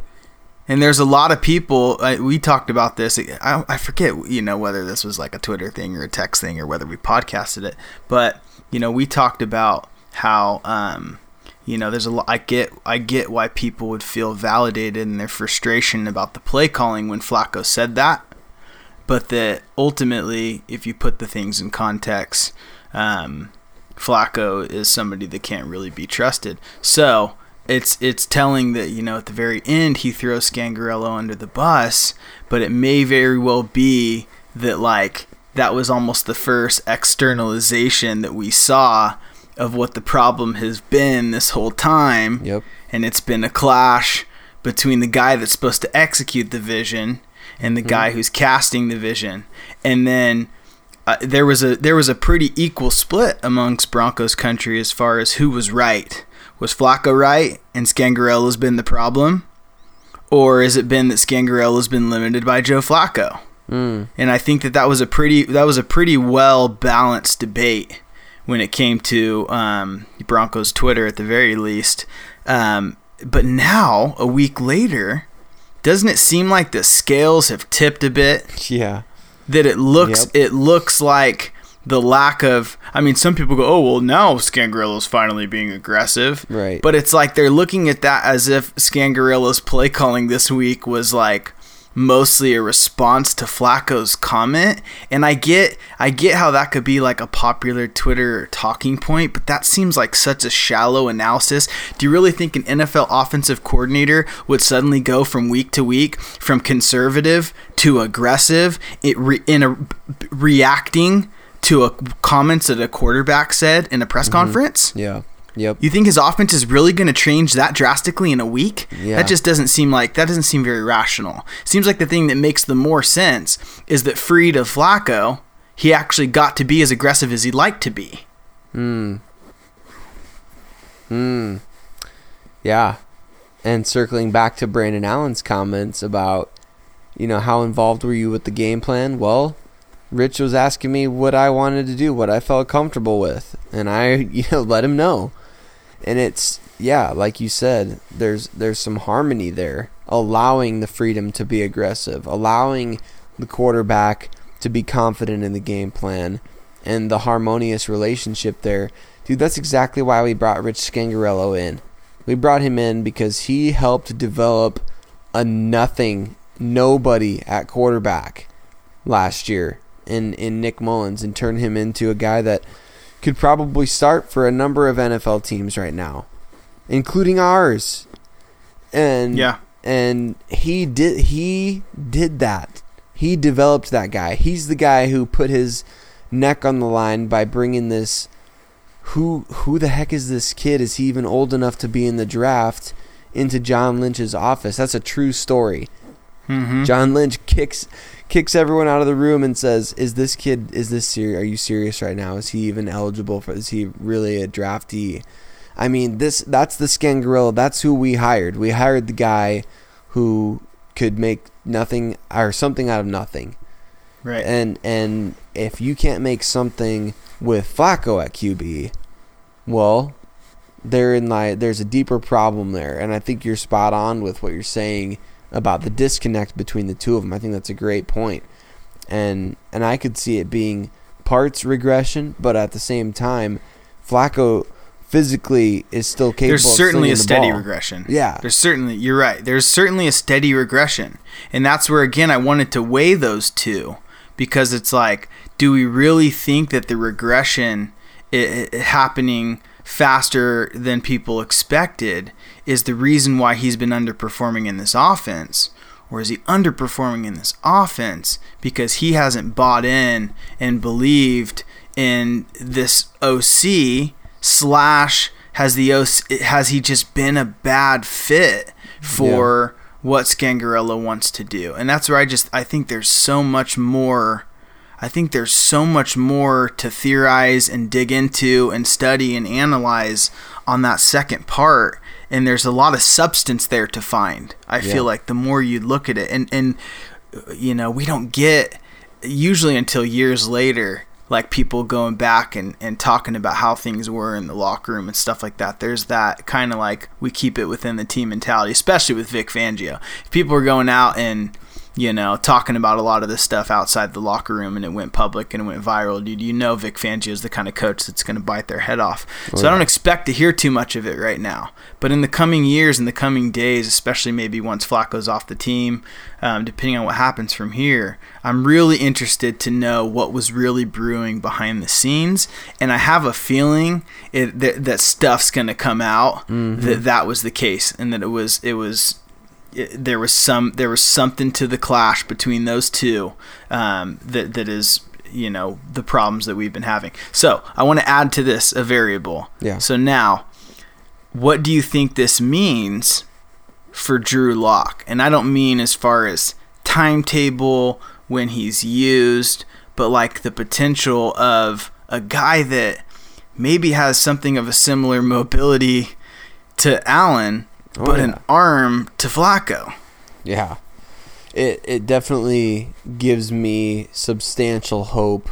And there's a lot of people. I, we talked about this. I, I forget, you know, whether this was like a Twitter thing or a text thing or whether we podcasted it. But you know, we talked about how, um, you know, there's a. I get, I get why people would feel validated in their frustration about the play calling when Flacco said that. But that ultimately, if you put the things in context, um, Flacco is somebody that can't really be trusted. So it's it's telling that you know at the very end he throws Scangarello under the bus, but it may very well be that like that was almost the first externalization that we saw of what the problem has been this whole time. Yep. And it's been a clash between the guy that's supposed to execute the vision and the guy who's casting the vision. And then uh, there was a there was a pretty equal split amongst Broncos country as far as who was right. Was Flacco right and Scangarello's been the problem, or has it been that Scangarello's been limited by Joe Flacco? Mm. And I think that that was a pretty that was a pretty well balanced debate when it came to um, Broncos Twitter at the very least. Um, but now a week later, doesn't it seem like the scales have tipped a bit? Yeah. that it looks Yep. it looks like the lack of I mean some people go oh well now Scangarello's finally being aggressive Right. but it's like they're looking at that as if Scangarello's play calling this week was like mostly a response to Flacco's comment and I get I get how that could be like a popular Twitter talking point but that seems like such a shallow analysis do you really think an NFL offensive coordinator would suddenly go from week to week from conservative to aggressive it re- in a reacting to a comments that a quarterback said in a press Mm-hmm. conference? Yeah. Yep. You think his offense is really going to change that drastically in a week? Yeah. That just doesn't seem like that doesn't seem very rational. Seems like the thing that makes the more sense is that freed of Flacco, he actually got to be as aggressive as he'd like to be. Hmm. Hmm. Yeah. And circling back to Brandon Allen's comments about, you know, how involved were you with the game plan? Well, Rich was asking me what I wanted to do, what I felt comfortable with, and I, [laughs] you know, let him know. And it's yeah, like you said, there's there's some harmony there, allowing the freedom to be aggressive, allowing the quarterback to be confident in the game plan and the harmonious relationship there. Dude, that's exactly why we brought Rich Scangarello in. We brought him in because he helped develop a nothing, nobody at quarterback last year in, in Nick Mullens and turn him into a guy that could probably start for a number of NFL teams right now, including ours. And Yeah. and he did he did that. He developed that guy. He's the guy who put his neck on the line by bringing this who who the heck is this kid? Is he even old enough to be in the draft into John Lynch's office? That's a true story. Mm-hmm. John Lynch kicks kicks everyone out of the room and says, "Is this kid? Is this serious? Are you serious right now? Is he even eligible for? Is he really a draftee?" I mean, this that's the Scangarello. That's who we hired. We hired the guy who could make nothing or something out of nothing. Right. And and if you can't make something with Flacco at QB, well, therein lie there's a deeper problem there, and I think you're spot on with what you're saying about the disconnect between the two of them. I think that's a great point, and and I could see it being parts regression, but at the same time, Flacco physically is still capable. There's certainly a steady ball. regression. Yeah. There's certainly you're right. There's certainly a steady regression. And that's where again I wanted to weigh those two because it's like do we really think that the regression happening faster than people expected is the reason why he's been underperforming in this offense? Or is he underperforming in this offense because he hasn't bought in and believed in this OC slash has the OC, has he just been a bad fit for what Scangarello wants to do? And that's where I just I think there's so much more I think there's so much more to theorize and dig into and study and analyze on that second part. And there's a lot of substance there to find. I Yeah. feel like the more you look at it, and and you know, we don't get usually until years later, like people going back and, and talking about how things were in the locker room and stuff like that. There's that kind of like we keep it within the team mentality, especially with Vic Fangio. If people are going out and you know, talking about a lot of this stuff outside the locker room and it went public and it went viral, dude, you know Vic Fangio is the kind of coach that's going to bite their head off. So I don't expect to hear too much of it right now. But in the coming years, in the coming days, especially maybe once Flacco's off the team, um, depending on what happens from here, I'm really interested to know what was really brewing behind the scenes. And I have a feeling it, that, that stuff's going to come out that that was the case and that it was it was it, there was some there was something to the clash between those two um, that that is you know the problems that we've been having. So I want to add to this a variable. Yeah. So now, what do you think this means for Drew Lock? And I don't mean as far as timetable when he's used, but like the potential of a guy that maybe has something of a similar mobility to Allen, but yeah. an arm to Flacco. Yeah. It it definitely gives me substantial hope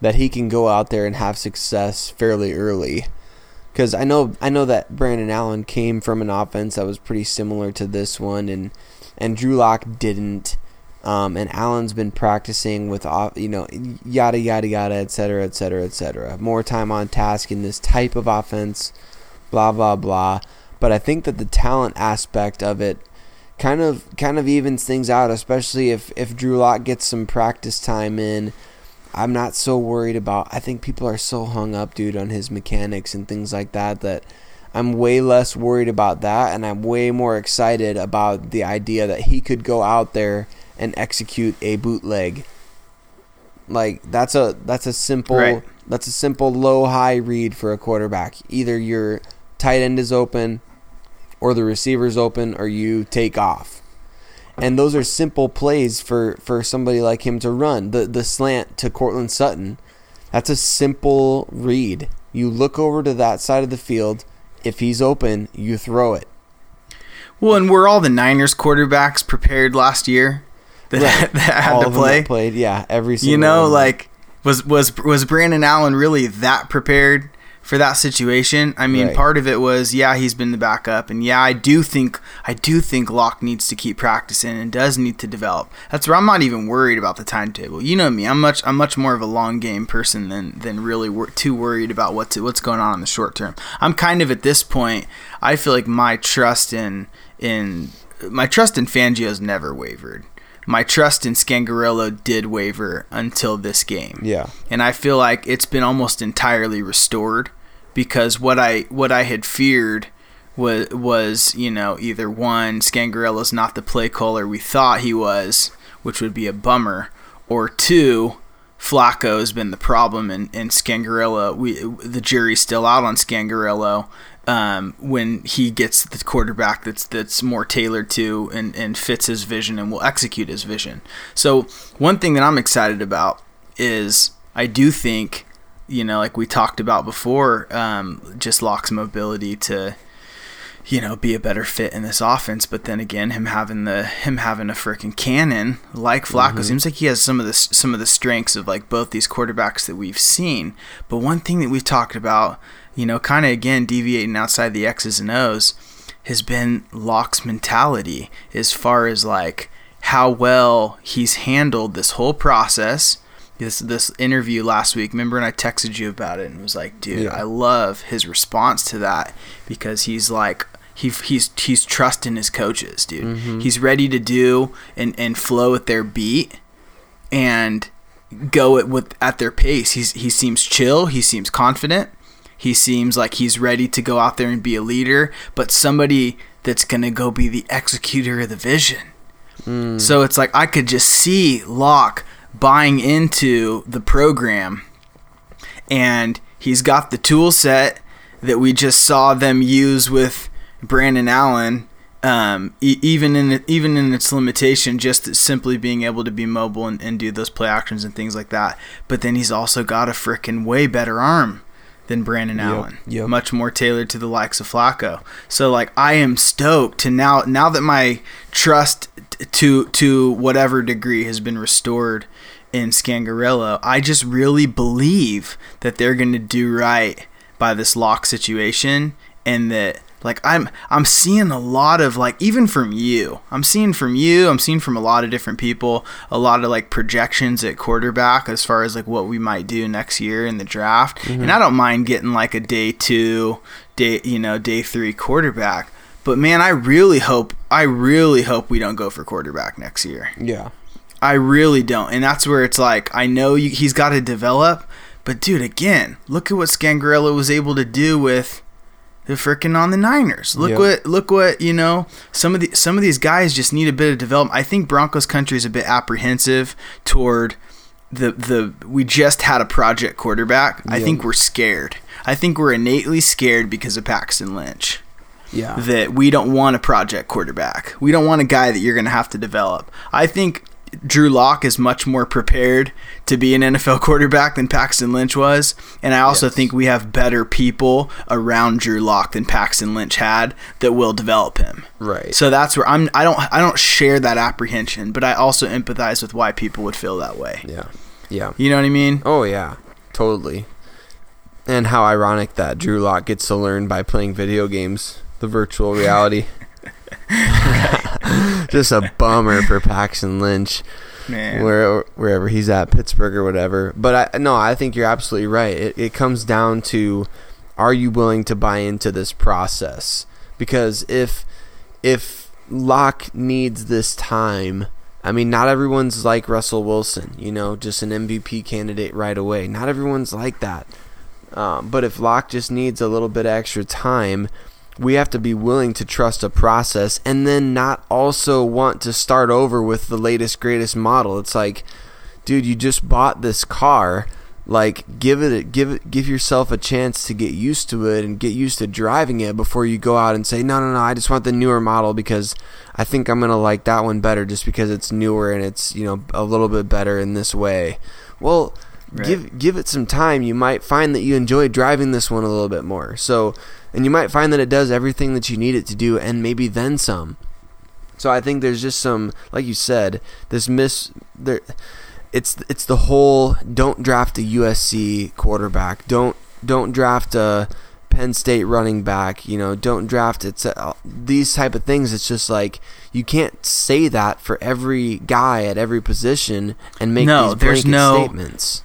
that he can go out there and have success fairly early. Cuz I know I know that Brandon Allen came from an offense that was pretty similar to this one and and Drew Lock didn't. Um, and Allen's been practicing with, off- you know, yada yada yada, et cetera, et cetera, et cetera. More time on task in this type of offense, blah blah blah. But I think that the talent aspect of it kind of kind of evens things out, especially if if Drew Lock gets some practice time in. I'm not so worried about. I think people are so hung up, dude, on his mechanics and things like that that I'm way less worried about that, and I'm way more excited about the idea that he could go out there and execute a bootleg Like that's a that's a simple Right. that's a simple low high read for a quarterback. Either your tight end is open or the receiver's open or you take off. And those are simple plays for, for somebody like him to run. The the slant to Courtland Sutton, that's a simple read. You look over to that side of the field. If he's open, you throw it. Well, and were all the Niners quarterbacks prepared last year [laughs] that, Right. that had All to of them play? played, yeah, every single You know, one. like was was was Brandon Allen really that prepared for that situation? I mean, Right. part of it was yeah, he's been the backup, and yeah, I do think I do think Lock needs to keep practicing and does need to develop. That's where I'm not even worried about the timetable. You know me, I'm much I'm much more of a long game person than than really wor- too worried about what's what's going on in the short term. I'm kind of at this point. I feel like my trust in in my trust in Fangio's never wavered. My trust in Scangarello did waver until this game. Yeah. And I feel like it's been almost entirely restored because what I what I had feared was was, you know, either one, Scangarello's not the play caller we thought he was, which would be a bummer, or two, Flacco has been the problem and, and Scangarello we the jury's still out on Scangarello um, when he gets the quarterback that's that's more tailored to and, and fits his vision and will execute his vision. So one thing that I'm excited about is I do think, you know, like we talked about before, um, just Lock's mobility to, you know, be a better fit in this offense. But then again, him having the him having a freaking cannon like Flacco seems like he has some of the some of the strengths of like both these quarterbacks that we've seen. But one thing that we've talked about, you know, kind of again deviating outside the X's and O's, has been Lock's mentality as far as like how well he's handled this whole process. This this interview last week, remember, and I texted you about it and was like, dude, Yeah. I love his response to that because he's like he, he's he's trusting his coaches, dude. Mm-hmm. He's ready to do and, and flow at their beat and go at with at their pace. He's he seems chill, he seems confident. He seems like he's ready to go out there and be a leader, but somebody that's going to go be the executor of the vision. Mm. So it's like I could just see Lock buying into the program and he's got the tool set that we just saw them use with Brandon Allen. Um, e- even in even in its limitation, just simply being able to be mobile and, and do those play actions and things like that. But then he's also got a freaking way better arm than Brandon Allen, yep. much more tailored to the likes of Flacco. So like I am stoked to now now that my trust t- to to whatever degree has been restored in Scangarello, I just really believe that they're going to do right by this Lock situation and that like I'm I'm seeing a lot of like even from you. I'm seeing from you, I'm seeing from a lot of different people, a lot of like projections at quarterback as far as like what we might do next year in the draft. Mm-hmm. And I don't mind getting like a day 2, day you know, day 3 quarterback. But man, I really hope I really hope we don't go for quarterback next year. Yeah. I really don't. And that's where it's like, I know you, he's got to develop, but dude, again, look at what Scangarello was able to do with the freaking on the Niners. Look Yep. what look what, you know, some of the some of these guys just need a bit of development. I think Broncos country is a bit apprehensive toward the the we just had a project quarterback. I think we're scared. I think we're innately scared because of Paxton Lynch Yeah. that we don't want a project quarterback. We don't want a guy that you're going to have to develop. I think Drew Lock is much more prepared to be an NFL quarterback than Paxton Lynch was, and I also Yes. think we have better people around Drew Lock than Paxton Lynch had that will develop him. Right. So that's where I'm. I don't. I don't share that apprehension, but I also empathize with why people would feel that way. yeah. Yeah. You know what I mean? Oh yeah, totally. And how ironic that Drew Lock gets to learn by playing video games, the virtual reality. [laughs] [laughs] Just a bummer for Paxton Lynch, Man. where wherever he's at, Pittsburgh or whatever. But I no, I think you're absolutely right. It it comes down to, are you willing to buy into this process? Because if if Lock needs this time, I mean, not everyone's like Russell Wilson, you know, just an MVP candidate right away. Not everyone's like that. Um, but if Lock just needs a little bit extra time, we have to be willing to trust a process and then not also want to start over with the latest, greatest model. It's like, dude, you just bought this car. Like, give it, give it, give yourself a chance to get used to it and get used to driving it before you go out and say, no, no, no, I just want the newer model because I think I'm gonna like that one better just because it's newer and it's you know a little bit better in this way. Well, give give it some time. You might find that you enjoy driving this one a little bit more. So, and you might find that it does everything that you need it to do, and maybe then some. So I think there's just some, like you said, this miss there. It's it's the whole don't draft a USC quarterback. Don't don't draft a Penn State running back. You know, don't draft it's uh, these type of things. It's just like you can't say that for every guy at every position and make No, these there's no- statements.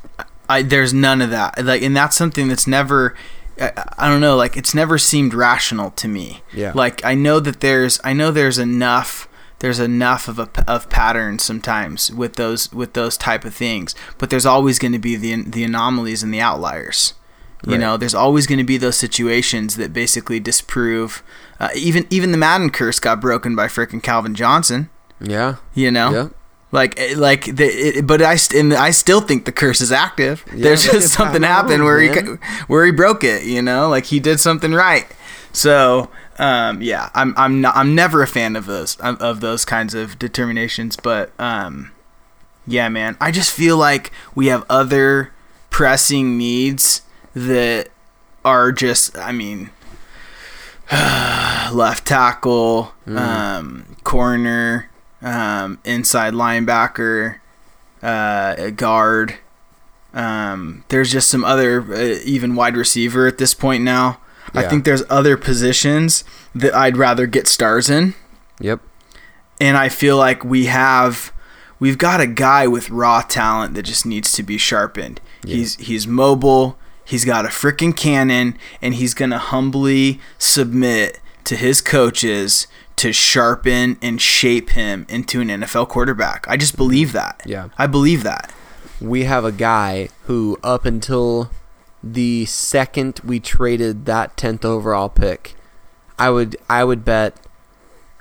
I there's none of that. Like, and that's something that's never. I, I don't know. Like, it's never seemed rational to me. Yeah. Like, I know that there's. I know there's enough. There's enough of a of patterns sometimes with those with those type of things, but there's always going to be the the anomalies and the outliers. You Right. know, there's always going to be those situations that basically disprove. Uh, even even the Madden curse got broken by frickin' Calvin Johnson. Yeah. You know, Yeah. Like eh, like the it, but I and I still think the curse is active. There's just something happened where he man. where he broke it. You know, like he did something right. So um, yeah, I'm I'm not I'm never a fan of those of, of those kinds of determinations. But um, yeah, man, I just feel like we have other pressing needs that are just I mean [sighs] left tackle, um, corner, um, inside linebacker, uh, guard. Um, there's just some other uh, even wide receiver at this point now. I think there's other positions that I'd rather get stars in, Yep. and I feel like we have we've got a guy with raw talent that just needs to be sharpened. He's he's mobile. He's got a freaking cannon, and he's gonna humbly submit to his coaches to sharpen and shape him into an NFL quarterback. I just believe that. Yeah. I believe that. we have a guy who up until the second we traded that 10th overall pick i would i would bet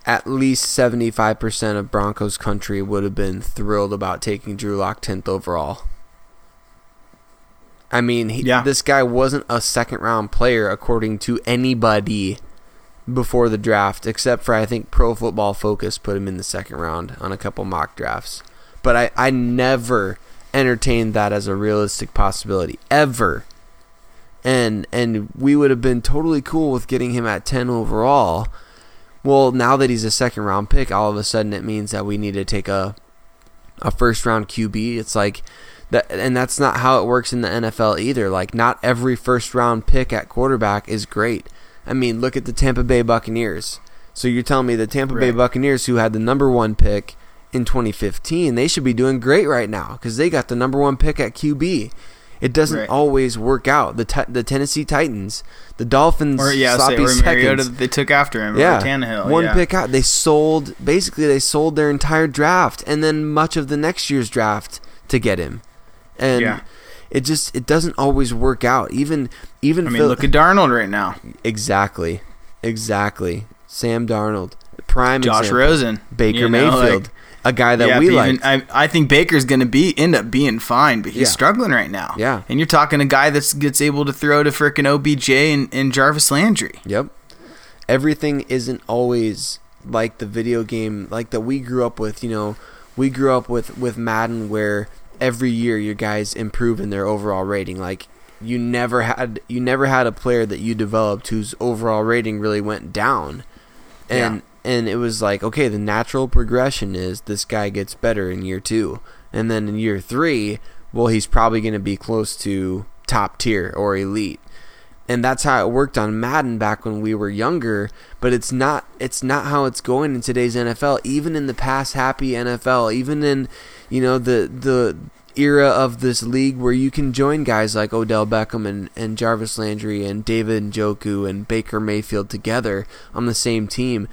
at least 75% of broncos country would have been thrilled about taking drew lock 10th overall i mean he, Yeah. this guy wasn't a second round player according to anybody before the draft except for i think pro football focus put him in the second round on a couple mock drafts. But I, I never entertained that as a realistic possibility ever. And and we would have been totally cool with getting him at 10 overall. Well now that he's a second round pick all of a sudden it means that we need to take a a first round QB it's like that and that's not how it works in the NFL either. Like not every first round pick at quarterback is great i mean look at the Tampa Bay Buccaneers so you're telling me the Tampa Bay Buccaneers who had the number 1 pick in 2015 they should be doing great right now cuz they got the number 1 pick at QB it doesn't Right. always work out. The ti- the Tennessee Titans, the Dolphins, Or yeah, say, sloppy or Mariota they took after him. Yeah, Tannehill. one yeah. pick out. They sold basically they sold their entire draft and then much of the next year's draft to get him, and Yeah. It just it doesn't always work out. Even even I mean, Phil- look at Darnold right now. exactly, exactly. Sam Darnold, prime Josh example. Rosen, Baker you know, Mayfield, like- a guy that yeah, we like. I, I think Baker's going to be end up being fine, but he's Yeah. struggling right now. Yeah. and you're talking a guy that's gets able to throw to frickin' OBJ and, and Jarvis Landry. Yep. Everything isn't always like the video game like that we grew up with, you know, we grew up with with Madden where every year your guys improve in their overall rating. Like you never had you never had a player that you developed whose overall rating really went down. And and it was like, okay, the natural progression is this guy gets better in year 2. And then in year 3, well he's probably going to be close to top tier or elite and that's how it worked on Madden back when we were younger. But it's not it's not how it's going in today's NFL. Even in the pass happy NFL, even in you know the the era of this league where you can join guys like Odell Beckham and, and Jarvis Landry and David Njoku and Baker Mayfield together on the same team.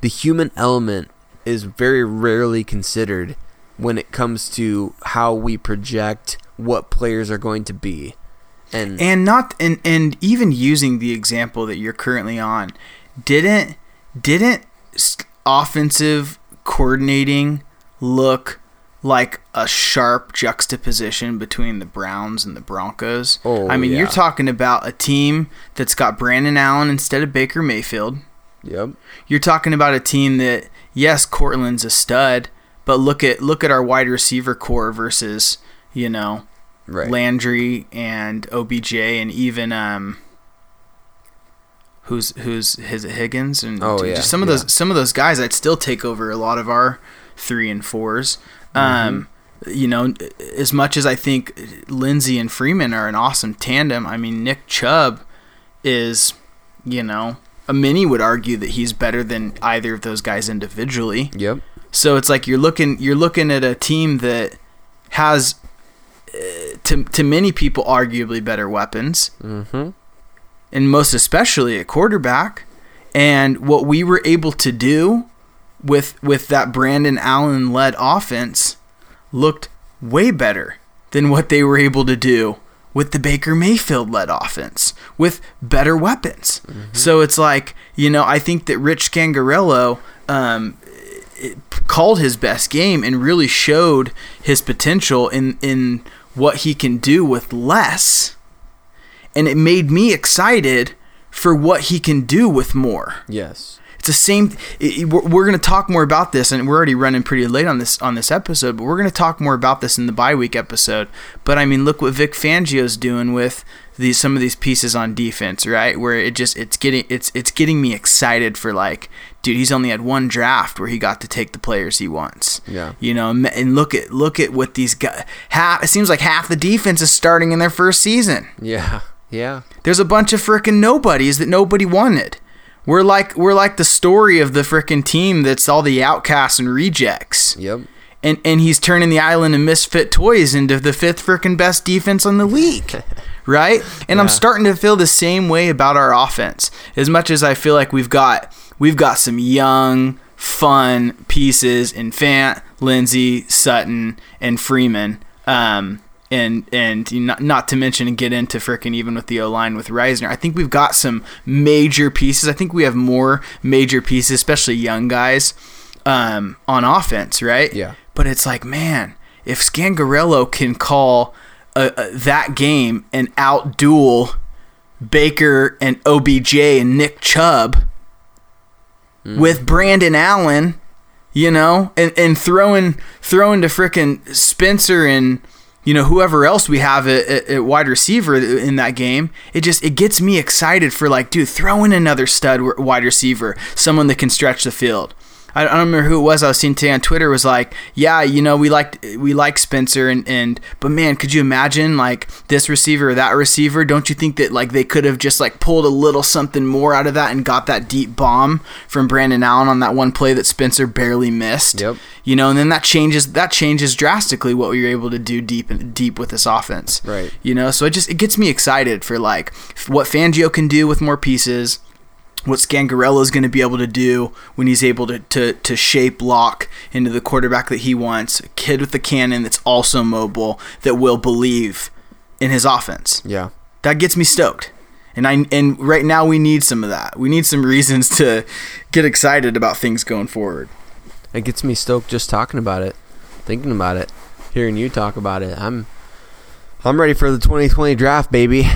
The human element is very rarely considered when it comes to how we project what players are going to be. And, and not and and even using the example that you're currently on didn't didn't offensive coordinating look like a sharp juxtaposition between the Browns and the Broncos. Oh, I mean, yeah. you're talking about a team that's got Brandon Allen instead of Baker Mayfield. Yep. You're talking about a team that yes, Courtland's a stud, but look at look at our wide receiver corps versus, you know, Right. Landry and OBJ and even um who's who's his Higgins and Oh, yeah, some of yeah. those some of those guys I'd still take over a lot of our three and 4s Mm-hmm. Um you know, as much as I think Lindsay and Freeman are an awesome tandem, I mean Nick Chubb is, you know, a many would argue that he's better than either of those guys individually. Yep. So it's like you're looking you're looking at a team that has uh, to to many people arguably better weapons, Mm-hmm. and most especially at quarterback. And what we were able to do with with that Brandon Allen led offense looked way better than what they were able to do with the Baker Mayfield led offense with better weapons. So it's like, you know, I think that Rich Scangarello um, called his best game and really showed his potential in in what he can do with less. And it made me excited for what he can do with more. Yes. It's the same. It, we're, going to talk more about this, and we're already running pretty late on this on this episode. But we're going to talk more about this in the bye week episode. But I mean, look what Vic Fangio's doing with these some of these pieces on defense, right? Where it just it's getting it's it's getting me excited for like, dude, he's only had one draft where he got to take the players he wants. Yeah. you know, and- look at look at what these guys. Half it seems like half the defense is starting in their first season. Yeah. Yeah. There's a bunch of frickin' nobodies that nobody wanted. We're like we're like the story of the frickin' team that's all the outcasts and rejects. Yep. And and he's turning the island of misfit toys into the fifth frickin' best defense in the league. [laughs] Right? And I'm starting to feel the same way about our offense. As much as I feel like we've got we've got some young, fun pieces in Fant, Lindsay, Sutton, and Freeman. Um and and not not to mention and get into frickin' even with the O line with Risner. I think we've got some major pieces. I think we have more major pieces, especially young guys, um, on offense, right? Yeah. But it's like, man, if Scangarello can call uh, uh, that game and out duel Baker and OBJ and Nick Chubb with Brandon Allen, you know, and, and throwing throwing to frickin' Spencer and you know whoever else we have at, at, wide receiver in that game, it just it gets me excited for like, dude, throw in another stud wide receiver, someone that can stretch the field. I don't remember who it was I was seeing today on Twitter was like, yeah, you know, we like we like Spencer and and but man, could you imagine like this receiver or that receiver? Don't you think that like they could have just like pulled a little something more out of that and got that deep bomb from Brandon Allen on that one play that Spencer barely missed? Yep. You know, and then that changes that changes drastically what we were able to do deep and deep with this offense. Right. You know, so it just it gets me excited for like what Fangio can do with more pieces what Scangarello is going to be able to do when he's able to, to, to shape Lock into the quarterback that he wants. A kid with a cannon that's also mobile that will believe in his offense. Yeah. That gets me stoked. And I and right now we need some of that. We need some reasons to get excited about things going forward. It gets me stoked just talking about it, thinking about it, hearing you talk about it. I'm I'm ready for the 2020 draft, baby.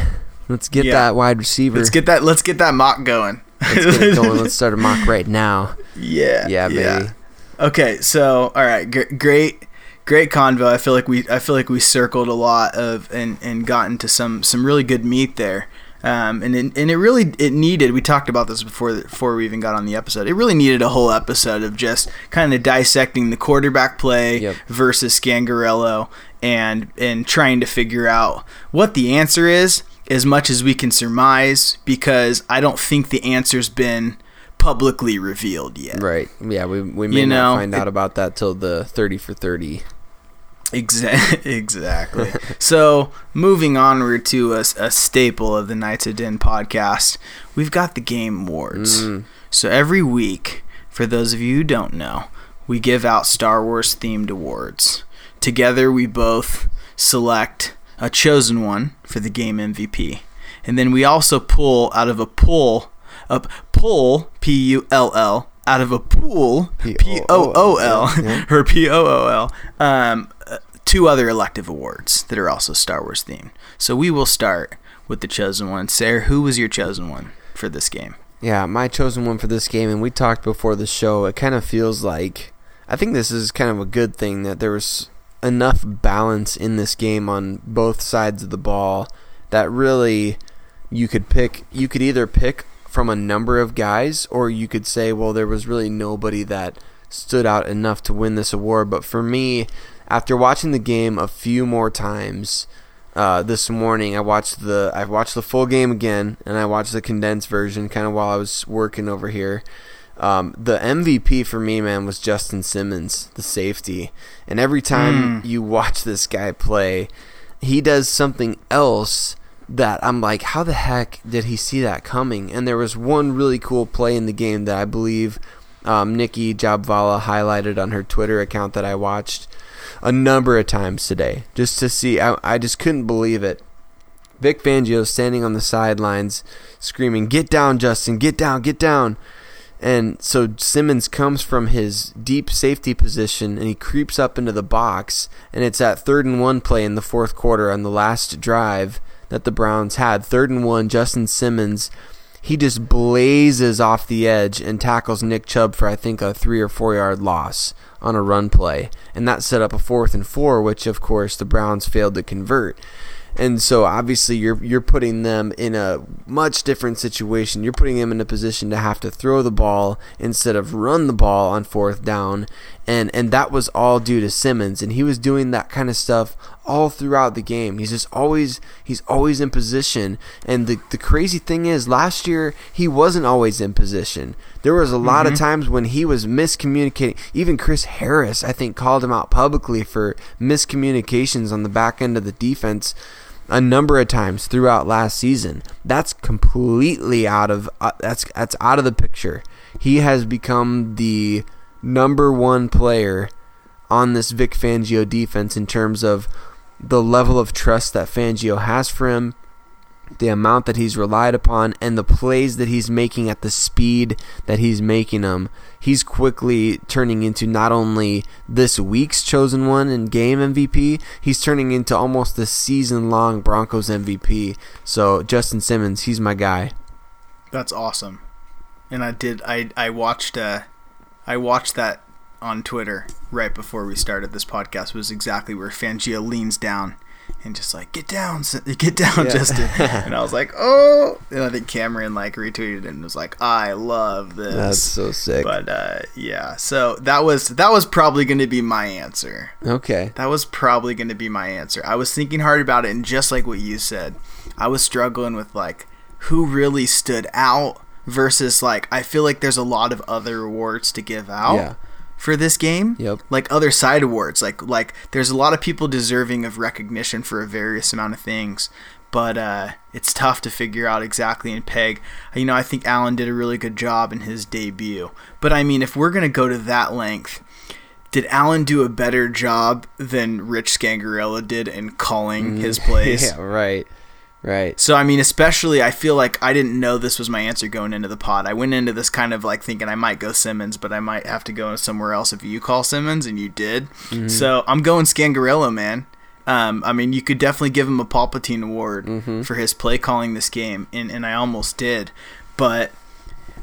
Let's get Yeah. that wide receiver. Let's get that let's get that mock going. Let's get it going. Let's start a mock right now. Yeah. Yeah, baby. Okay, so all right, gr- great, great convo. I feel like we, I feel like we circled a lot of and and got into some some really good meat there. Um, and it, and it really it needed. We talked about this before before we even got on the episode. It really needed a whole episode of just kind of dissecting the quarterback play Yep. versus Scangarello and and trying to figure out what the answer is as much as we can surmise because I don't think the answer's been publicly revealed yet. Right. Yeah, we, we may You not know, find it- out about that till the 30 for 30. Exa- [laughs] exactly. so, moving onward to a, a staple of the Knights of Den podcast, we've got the Game Awards. Mm. So, every week, for those of you who don't know, we give out Star Wars themed awards. Together, we both select a chosen one for the game MVP. And then we also pull out of a pool, a pull, P U L L, out of a pool, P O O L, [laughs] or P O O L, um, uh, two other elective awards that are also Star Wars themed. So we will start with the chosen one. Sarah, who was your chosen one for this game? Yeah, my chosen one for this game, and we talked before the show. It kind of feels like I think this is kind of a good thing that there was enough balance in this game on both sides of the ball that really you could pick. You could either pick from a number of guys, or you could say, well, there was really nobody that stood out enough to win this award. But for me, after watching the game a few more times uh, this morning, I watched the I watched the full game again, and I watched the condensed version kind of while I was working over here. Um, the MVP for me, man, was Justin Simmons, the safety. And every time you watch this guy play, he does something else that I'm like, how the heck did he see that coming? And there was one really cool play in the game that I believe um, Nicki Jhabvala highlighted on her Twitter account that I watched a number of times today just to see. I, I just couldn't believe it. Vic Fangio standing on the sidelines screaming, Get down, Justin, get down, get down. And so Simmons comes from his deep safety position and he creeps up into the box. And it's at third and one play in the fourth quarter on the last drive that the Browns had. Third and one, Justin Simmons, he just blazes off the edge and tackles Nick Chubb for, I think, a three or four yard loss on a run play. And that set up a fourth and four, which, of course, the Browns failed to convert. And so obviously you're you're putting them in a much different situation. You're putting them in a position to have to throw the ball instead of run the ball on fourth down. And and that was all due to Simmons and he was doing that kind of stuff all throughout the game. He's just always he's always in position. And the the crazy thing is last year he wasn't always in position. There was a lot of mm-hmm. times when he was miscommunicating. Even Chris Harris I think called him out publicly for miscommunications on the back end of the defense a number of times throughout last season. That's completely out of uh, that's that's out of the picture. He has become the number one player on this Vic Fangio defense in terms of the level of trust that Fangio has for him, the amount that he's relied upon, and the plays that he's making at the speed that he's making them. He's quickly turning into not only this week's chosen one and game MVP, he's turning into almost the season long Broncos MVP. So, Justin Simmons, he's my guy. That's awesome. And I did I I watched uh I watched that on Twitter right before we started this podcast was exactly where Fangio leans down and just like get down [laughs] get down Justin [laughs] and I was like oh and I think Cameron like retweeted it and was like I love this That's so sick. but uh yeah so that was that was probably going to be my answer Okay. that was probably going to be my answer. I was thinking hard about it, and just like what you said, I was struggling with like who really stood out versus like I feel like there's a lot of other awards to give out Yeah. For this game. Yep. Like other side awards, like like there's a lot of people deserving of recognition for a various amount of things. But uh, it's tough to figure out exactly and peg. You know, I think Allen did a really good job in his debut. But I mean, if we're gonna go to that length, did Allen do a better job than Rich Scangarello did in calling his [laughs] plays? Yeah, right. Right. So I mean, especially I feel like I didn't know this was my answer going into the pod. I went into this kind of like thinking I might go Simmons, but I might have to go somewhere else if you call Simmons, and you did. So I'm going Scangarello, man. Um, I mean, you could definitely give him a Palpatine award for his play calling this game, and, and I almost did, but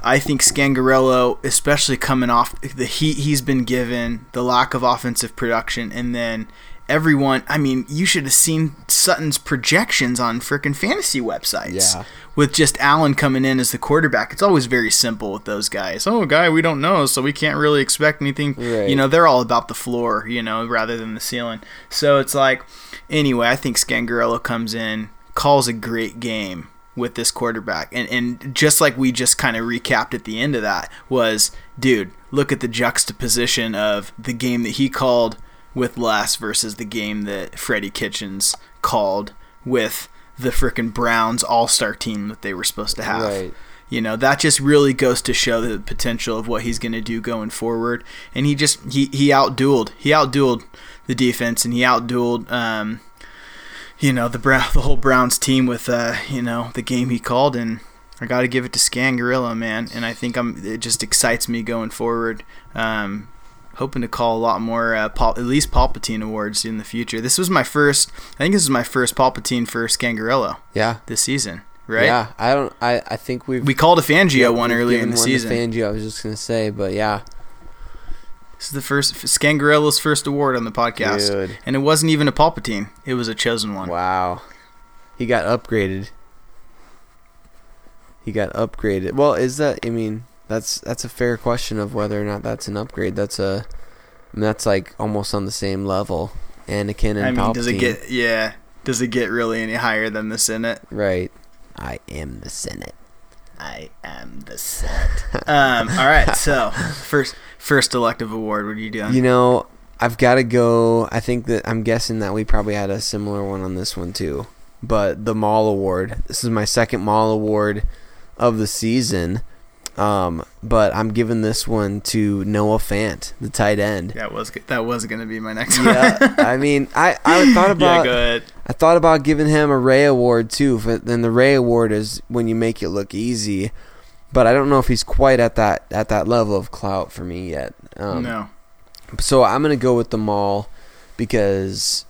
I think Scangarello, especially coming off the heat he's been given, the lack of offensive production, and then everyone. I mean, you should have seen Sutton's projections on freaking fantasy websites. Yeah. With just Allen coming in as the quarterback, it's always very simple with those guys. Oh, guy, we don't know, so we can't really expect anything. Right. You know, they're all about the floor, you know, rather than the ceiling. So it's like, anyway, I think Scangarello comes in, calls a great game with this quarterback. And and just like we just kind of recapped at the end of that was, dude, look at the juxtaposition of the game that he called with less versus the game that Freddie Kitchens called with the frickin' Browns all-star team that they were supposed to have. Right. You know, that just really goes to show the potential of what he's going to do going forward. And he just he he outdueled. He outdueled the defense and he outdueled um you know the Brown, [laughs] the whole Browns team with uh, you know the game he called, and I got to give it to Scangarello, man, and I think I'm. It just excites me going forward. Um, hoping to call a lot more, uh, Pal- at least Palpatine awards in the future. This was my first. I think this is my first Palpatine for Scangarello Yeah. this season, right? Yeah. I don't. I. I think we've. We called a Fangio yeah, one earlier in the season. Fangio. I was just gonna say, but yeah. This is the first Scangarello's first award on the podcast, Dude. and it wasn't even a Palpatine; it was a chosen one. Wow. He got upgraded. He got upgraded. Well, is that I mean, that's that's a fair question of whether or not that's an upgrade. That's a I mean, that's like almost on the same level. Anakin and I mean, Palpatine. does it get yeah? Does it get really any higher than the Senate? right? I am the Senate. I am the Senate. um. All right. So [laughs] first, first elective award. What are you doing? You know, I've got to go. I think that I'm guessing that we probably had a similar one on this one too. But the Maul Award. This is my second Maul Award of the season. Um, but I'm giving this one to Noah Fant, the tight end. that was that was gonna be my next Yeah, one. [laughs] I mean, I, I thought yeah. about ahead. I thought about giving him a Rey Award too. But then the Rey Award is when you make it look easy. But I don't know if he's quite at that at that level of clout for me yet. Um, no. so I'm gonna go with the maul because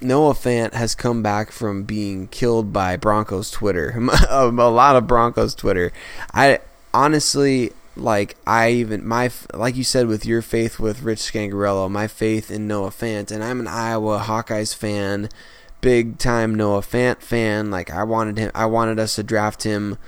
Noah Fant has come back from being killed by Broncos Twitter, [laughs] a lot of Broncos Twitter. I honestly like I even my like you said with your faith with Rich Scangarello, my faith in Noah Fant, and I'm an Iowa Hawkeyes fan, big time Noah Fant fan. Like I wanted him, I wanted us to draft him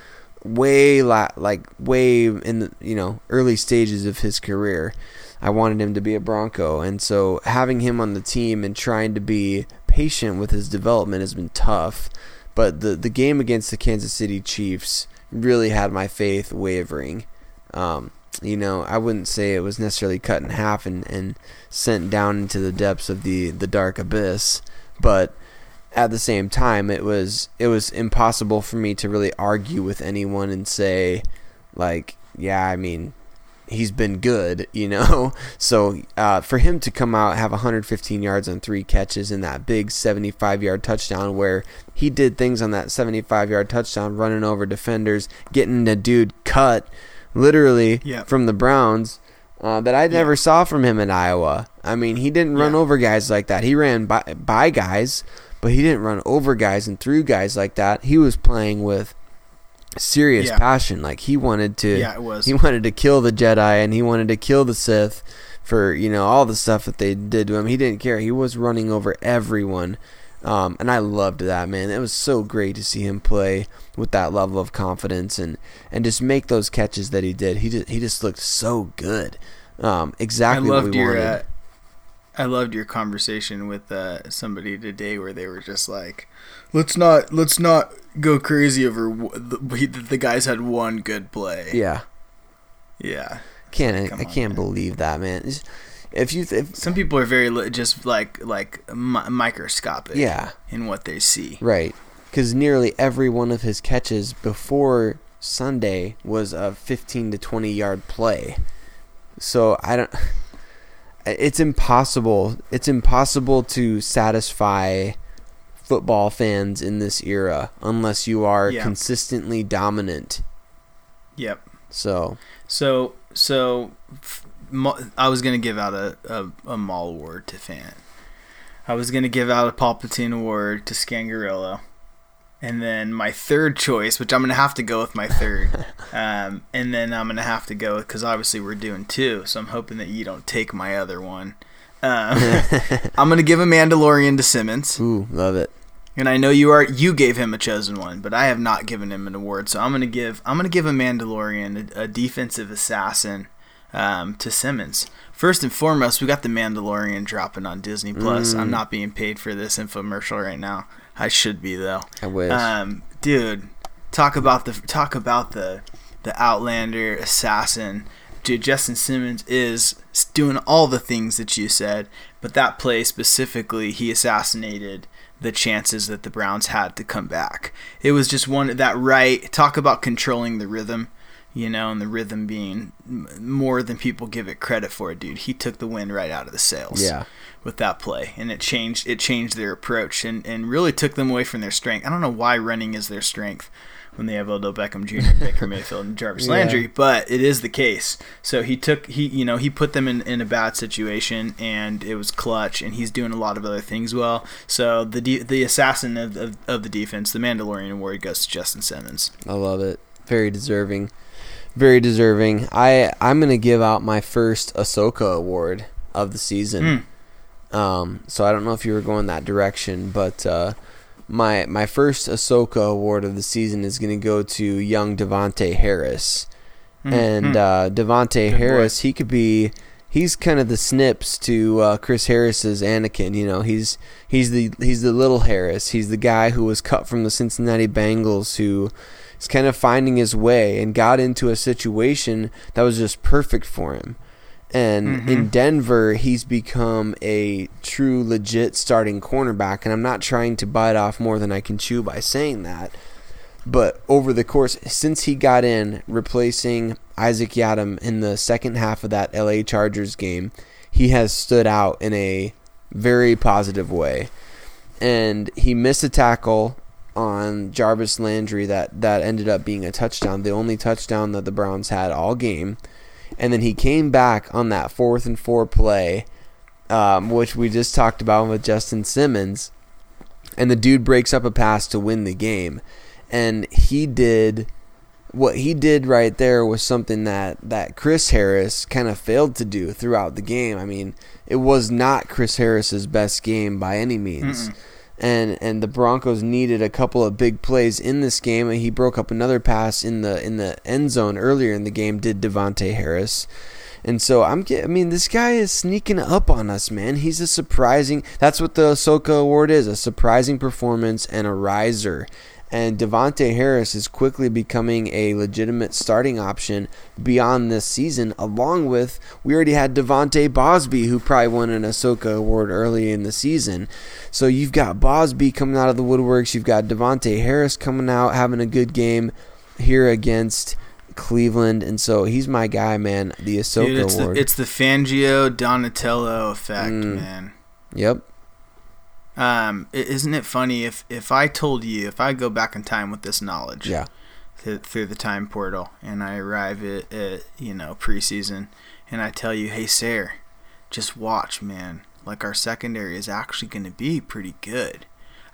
way la- like way in the you know early stages of his career. I wanted him to be a Bronco, and so having him on the team and trying to be patient with his development has been tough. But the the game against the Kansas City Chiefs really had my faith wavering. Um, you know, I wouldn't say it was necessarily cut in half and, and sent down into the depths of the, the dark abyss, but at the same time, it was it was impossible for me to really argue with anyone and say, like, yeah, I mean, he's been good, you know. [laughs] So uh, for him to come out have 115 yards on three catches and that big 75 yard touchdown, where he did things on that 75 yard touchdown, running over defenders, getting a dude cut, literally Yep. from the Browns. Uh, that I never saw from him in Iowa. I mean, he didn't run Yeah. over guys like that. He ran by, by guys, but he didn't run over guys and through guys like that. He was playing with serious Yeah. passion. Like he wanted to. Yeah, it was. He wanted to kill the Jedi and he wanted to kill the Sith for you know all the stuff that they did to him. He didn't care. He was running over everyone. Um, and I loved that man. It was so great to see him play with that level of confidence and, and just make those catches that he did. He just he just looked so good. Um, I exactly what loved we your. wanted. Uh, I loved your conversation with uh, somebody today where they were just like, "Let's not, let's not go crazy over w- the, we, the guys had one good play." yeah, yeah. can't Come I on, can't man. believe that man. It's- If you if, Some people are very li- just like like mi- microscopic. yeah In what they see. Right. Because nearly every one of his catches before Sunday was a 15 to 20 yard play. So I don't. It's impossible. It's impossible to satisfy football fans in this era unless you are Yeah. consistently dominant. Yep. So So so, I was gonna give out a, a, a maul award to Fant. I was gonna give out a Palpatine award to Scangarello, and then my third choice, which I'm gonna have to go with my third, [laughs] um, and then I'm gonna have to go because obviously we're doing two, so I'm hoping that you don't take my other one. Um, [laughs] I'm gonna give a Mandalorian to Simmons. ooh, love it. And I know you are you gave him a chosen one, but I have not given him an award. So I'm gonna give I'm gonna give a Mandalorian a, a defensive assassin um, to Simmons. First and foremost, we got the Mandalorian dropping on Disney Plus. I'm not being paid for this infomercial right now. I should be though. I wish. Um, dude, talk about the talk about the the Outlander assassin. Dude, Justin Simmons is doing all the things that you said, but that play specifically, he assassinated the chances that the Browns had to come back. It was just one that right. Talk about controlling the rhythm. You know, and the rhythm being more than people give it credit for, dude. He took the wind right out of the sails. Yeah. With that play, and it changed it changed their approach and, and really took them away from their strength. I don't know why running is their strength when they have Odell Beckham Jr., [laughs] Baker Mayfield, and Jarvis Yeah. Landry, but it is the case. So he took he you know he put them in, in a bad situation, and it was clutch. And he's doing a lot of other things well. So the de- the assassin of, of, of the defense, the Mandalorian award goes to Justin Simmons. I love it. Very deserving. Very deserving. I I'm gonna give out my first Ahsoka award of the season. Um, so I don't know if you were going that direction, but uh, my my first Ahsoka award of the season is gonna go to young Davontae Harris. And uh, Davontae Good boy. Harris, he could be. He's kind of the snips to uh, Chris Harris's Anakin. You know, he's he's the he's the little Harris. He's the guy who was cut from the Cincinnati Bengals, who is kind of finding his way and got into a situation that was just perfect for him. And in mm-hmm. Denver, he's become a true, legit starting cornerback. And I'm not trying to bite off more than I can chew by saying that. But over the course, since he got in, replacing Isaac Yiadom in the second half of that LA Chargers game, he has stood out in a very positive way. And he missed a tackle on Jarvis Landry that, that ended up being a touchdown, the only touchdown that the Browns had all game. And then he came back on that fourth and four play, um, which we just talked about with Justin Simmons. And the dude breaks up a pass to win the game. And he did what he did right there was something that, that Chris Harris kind of failed to do throughout the game. I mean, it was not Chris Harris's best game by any means. And and the Broncos needed a couple of big plays in this game. He broke up another pass in the in the end zone earlier in the game. Did Davontae Harris? And so I'm I mean, this guy is sneaking up on us, man. He's a surprising. That's what the Ahsoka Award is: a surprising performance and a riser. And Davontae Harris is quickly becoming a legitimate starting option beyond this season. Along with we already had De'Vante Bausby, who probably won an Ahsoka Award early in the season. So you've got Bausby coming out of the woodworks. You've got Davontae Harris coming out having a good game here against Cleveland, and so he's my guy, man. The Ahsoka Dude, it's Award. the, it's the Fangio Donatello effect, Mm. man. yep. Um, isn't it funny if if I told you if I go back in time with this knowledge, Yeah. th- through the time portal, and I arrive at, at you know preseason, and I tell you, hey, Sarah, just watch, man. Like our secondary is actually going to be pretty good.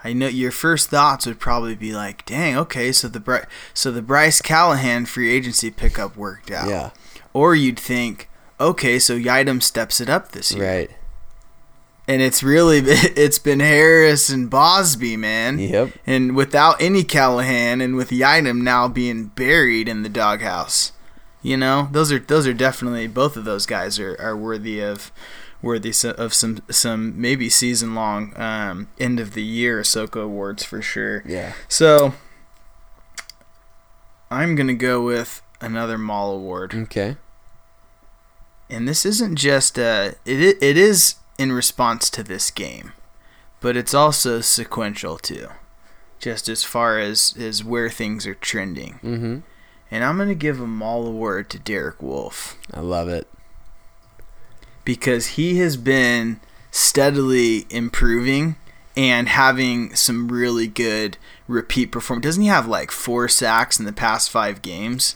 I know your first thoughts would probably be like, "Dang, okay, so the Bri- so the Bryce Callahan free agency pickup worked out." Yeah. Or you'd think, "Okay, so Yiadom steps it up this year." Right. And it's really [laughs] it's been Harris and Bausby, man. Yep. And without any Callahan and with Yiadom now being buried in the doghouse. You know, those are those are definitely both of those guys are, are worthy of worthy of some some maybe season long um, end of the year Ahsoka awards for sure. Yeah. So I'm gonna go with another Maul award Okay. and this isn't just uh it it is in response to this game but it's also sequential too just as far as as where things are trending Mm-hmm. and i'm gonna give a maul award to derek wolfe I love it. because he has been steadily improving and having some really good repeat performance doesn't he have like four sacks in the past five games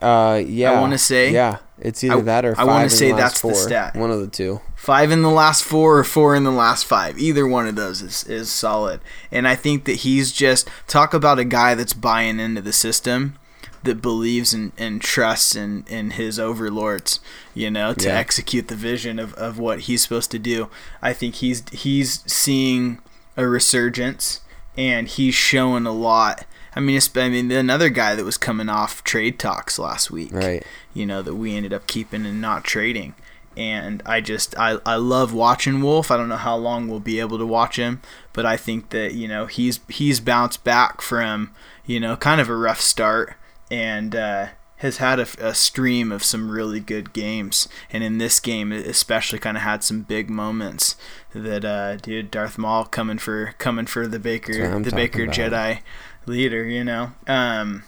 Uh, yeah. I wanna say- Yeah. It's either I- that or I wanna say last that's the stat. One of the two. five in the last four or four in the last five. Either one of those is, is solid. And I think that he's just talk about a guy that's buying into the system that believes and, and trusts in, in his overlords, you know, to Yeah. execute the vision of, of what he's supposed to do. I think he's he's seeing a resurgence and he's showing a lot. I mean, I mean, another guy that was coming off trade talks last week Right. you know that we ended up keeping and not trading and i just I, I love watching wolfe i don't know how long we'll be able to watch him but i think that you know he's he's bounced back from you know kind of a rough start and uh, has had a, a stream of some really good games and in this game especially kind of had some big moments that uh dude darth maul coming for coming for the baker the baker about. jedi leader you know um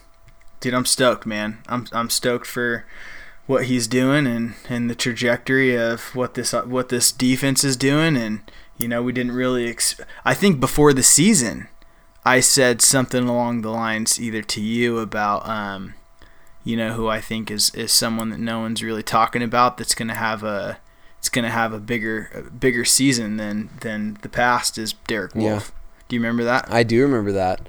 dude, I'm stoked, man. I'm I'm stoked for what he's doing and and the trajectory of what this what this defense is doing. And you know, we didn't really. Ex- I think before the season, I said something along the lines either to you about. Um, you know who I think is, is someone that no one's really talking about that's going to have a it's going to have a bigger a bigger season than than the past is Derek Wolfe. Yeah. Do you remember that? I do remember that.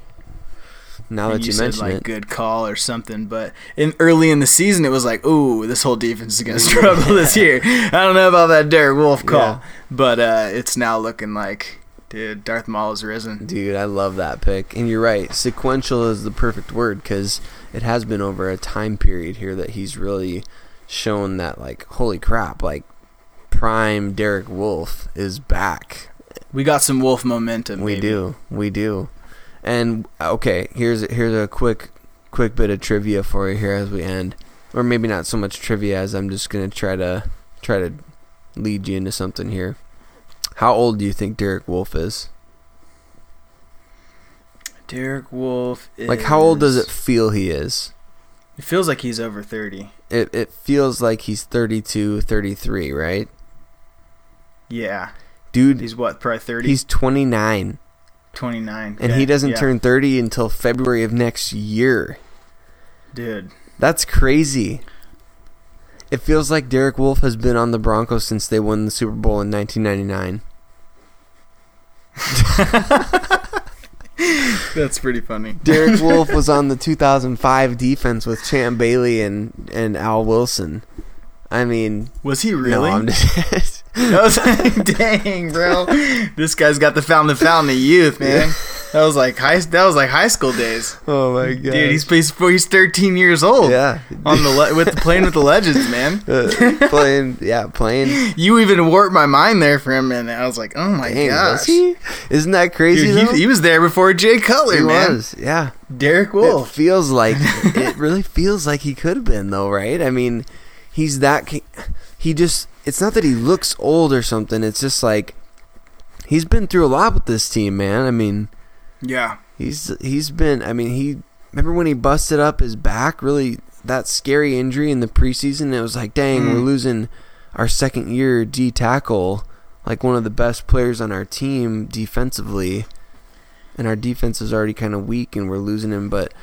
Now that you, said mention like it, good call or something, but in early in the season it was like, ooh, this whole defense is gonna [laughs] struggle this year. I don't know about that Derek Wolfe call, Yeah. but uh, it's now looking like, dude, Darth Maul has risen. dude, I love that pick. And you're right. Sequential is the perfect word because it has been over a time period here that he's really shown that, like, holy crap, like, prime Derek Wolfe is back. We got some Wolfe momentum. We baby. do, we do. And okay, here's here's a quick quick bit of trivia for you here as we end, or maybe not so much trivia as I'm just gonna try to try to lead you into something here. How old do you think Derek Wolfe is? Derek Wolfe. Is, Like, how old does it feel he is? It feels like he's over thirty. It it feels like he's 32, 33, right? Yeah, Dude, he's what? Probably 30, he's 29 29. and Okay, he doesn't yeah. turn 30 until February of next year. Dude, That's crazy. It feels like Derek Wolfe has been on the Broncos since they won the Super Bowl in 1999. [laughs] that's pretty funny. Derek [laughs] Wolfe was on the 2005 defense with Champ Bailey and, and Al Wilson. I mean, Was he no, really? I'm [laughs] just [laughs] I was like, dang, bro, this guy's got the fountain the fountain of youth, man. That was like high. That was like high school days, oh my god, dude. He's he's, he's 13 years old. yeah, on the le- with the playing with the legends, man. [laughs] Uh, playing, yeah, playing. [laughs] You even warped my mind there for a minute. I was like, oh my Dang, gosh, he? Isn't that crazy? dude, he, he was there before Jay Cutler, He man. was, yeah. Derek It feels like it really feels like he could have been though, right? I mean, he's that ki- he just it's not that he looks old or something. It's just like he's been through a lot with this team, man. I mean, Yeah, he's he's been I mean, he remember when he busted up his back, really that scary injury in the preseason. It was like, dang, we're Mm. losing our second year D tackle, like one of the best players on our team defensively. And our defense is already kind of weak, and we're losing him. But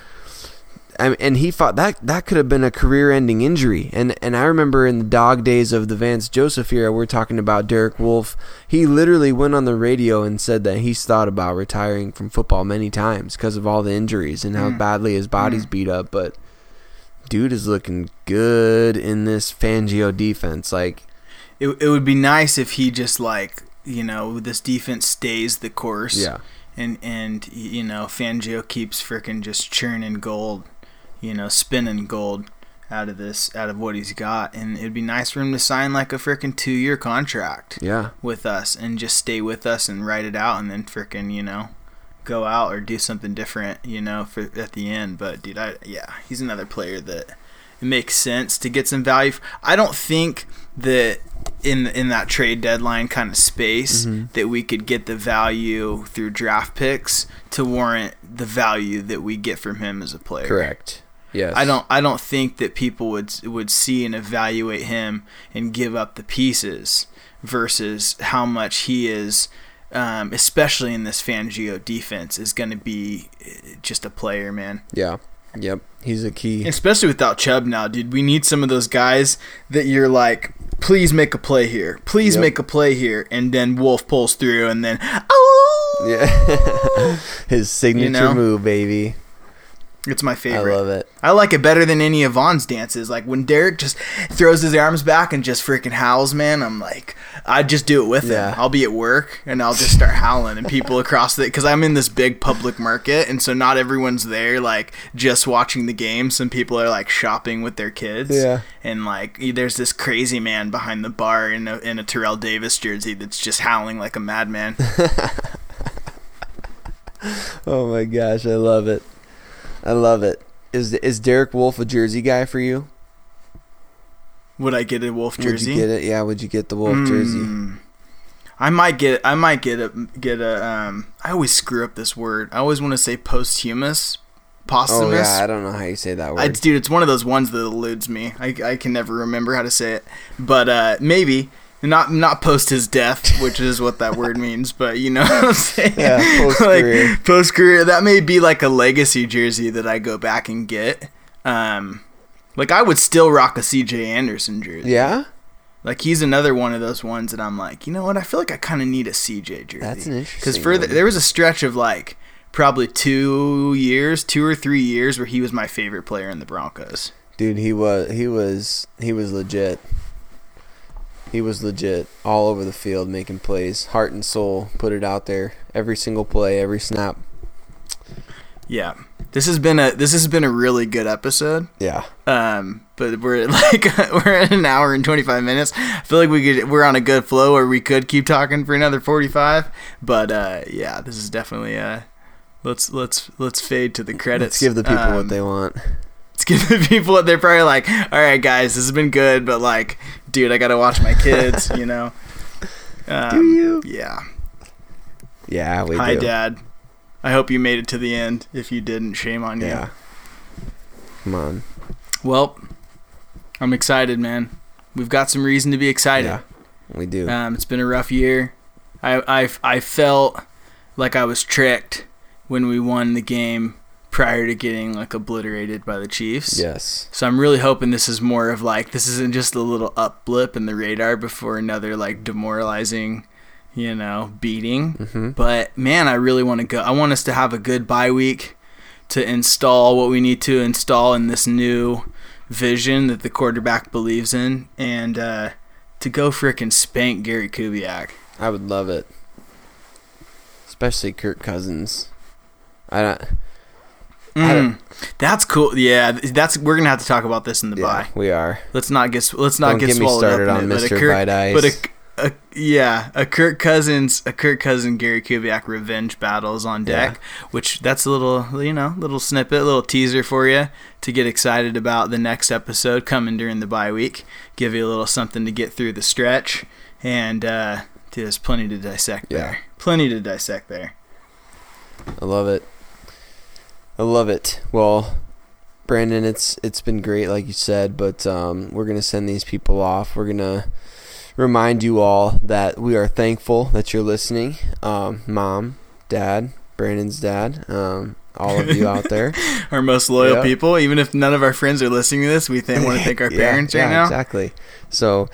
I mean, and he fought that. That could have been a career-ending injury. And and I remember in the dog days of the Vance Joseph era, we're talking about Derek Wolfe. He literally went on the radio and said that he's thought about retiring from football many times because of all the injuries and how Mm. badly his body's beat up. But dude is looking good in this Fangio defense. Like, it it would be nice if he just like you know this defense stays the course. yeah, and and you know Fangio keeps freaking just churning gold, you know, spinning gold out of this out of what he's got, and it'd be nice for him to sign like a freaking two year contract yeah, with us and just stay with us and write it out, and then freaking you know go out or do something different, you know, for at the end. But dude, I yeah, he's another player that it makes sense to get some value. I don't think that in in that trade deadline kind of space mm-hmm. that we could get the value through draft picks to warrant the value that we get from him as a player. correct. Yes, I don't I don't think that people would would see and evaluate him and give up the pieces versus how much he is um, especially in this Fangio defense is going to be uh, just a player, man. Yeah, yep. He's a key. Especially without Chubb now, dude. We need some of those guys that you're like, please make a play here. Please Yep. make a play here. And then Wolfe pulls through and then, oh! Yeah, [laughs] his signature know? move, baby. It's my favorite. I love it. I like it better than any of Von's dances. Like when Derek just throws his arms back and just freaking howls, man. I'm like, I'd just do it with Yeah. him. I'll be at work and I'll just start howling, and people across the because I'm in this big public market, and so not everyone's there like just watching the game. Some people are like shopping with their kids. Yeah. And like, there's this crazy man behind the bar in a, in a Terrell Davis jersey that's just howling like a madman. [laughs] Oh my gosh, I love it. I love it. Is is Derek Wolfe a Jersey guy for you? Would I get a Wolfe jersey? Would you get it? Yeah, would you get the Wolfe jersey? Mm. I might get I might get a get a um I always screw up this word. I always want to say posthumous, Posthumous. Oh yeah, I don't know how you say that word. I, dude, it's one of those ones that eludes me. I, I can never remember how to say it, but uh, maybe not not post his death, which is what that word [laughs] means. But you know what I'm saying? Yeah, [laughs] post-career. like, post career. That may be like a legacy jersey that I go back and get. Um, like I would still rock a C.J. Anderson jersey. yeah, Like he's another one of those ones that I'm like, you know what? I feel like I kind of need a CJ jersey. That's an Because for the, there was a stretch of like probably two years, two or three years where he was my favorite player in the Broncos. dude, he was he was he was legit. He was legit all over the field making plays, heart and soul, put it out there every single play, every snap. Yeah, this has been a this has been a really good episode. Yeah, Um, but we're [laughs] like we're at an hour and twenty five minutes. I feel like we could we're on a good flow where we could keep talking for another forty five. But uh, yeah, this is definitely uh, let's let's let's fade to the credits. let's give the people Um, what they want. Give the [laughs] people they're probably like. All right, guys, this has been good, but like, dude, I gotta watch my kids. you know. [laughs] Um, you? Yeah. Yeah, we Hi, do. Dad. I hope you made it to the end. If you didn't, shame on you. Yeah. Come on. Well, I'm excited, man. We've got some reason to be excited. Yeah, we do. Um, it's been a rough year. I, I, I felt like I was tricked when we won the game prior to getting like obliterated by the Chiefs. yes. So I'm really hoping this is more of like this isn't just a little up blip in the radar before another like demoralizing, you know, beating. Mm-hmm. But man, I really want to go. I want us to have a good bye week to install what we need to install in this new vision that the quarterback believes in, and uh, to go frickin' spank Gary Kubiak. I would love it. Especially Kirk Cousins. I don't. Mm, that's cool. Yeah, that's we're gonna have to talk about this in the Yeah, bye. we are. Let's not get let's not Don't get get swallowed started up on in it, but a Mr. Kirk- But a, a yeah, a Kirk Cousins, a Kirk Cousin Gary Kubiak revenge battle is on deck. Which that's a little you know little snippet, little teaser for you to get excited about the next episode coming during the bye week. Give you a little something to get through the stretch, and uh, there's plenty to dissect Yeah. there. Plenty to dissect there. I love it. I love it. Well, Brandon, it's it's been great, like you said, but um, we're gonna send these people off. We're gonna remind you all that we are thankful that you're listening. Um, Mom, Dad, Brandon's dad, um, all of you out there. [laughs] Our most loyal Yeah. people, even if none of our friends are listening to this, we think, want to [laughs] thank our Yeah, parents right yeah, now. Exactly. So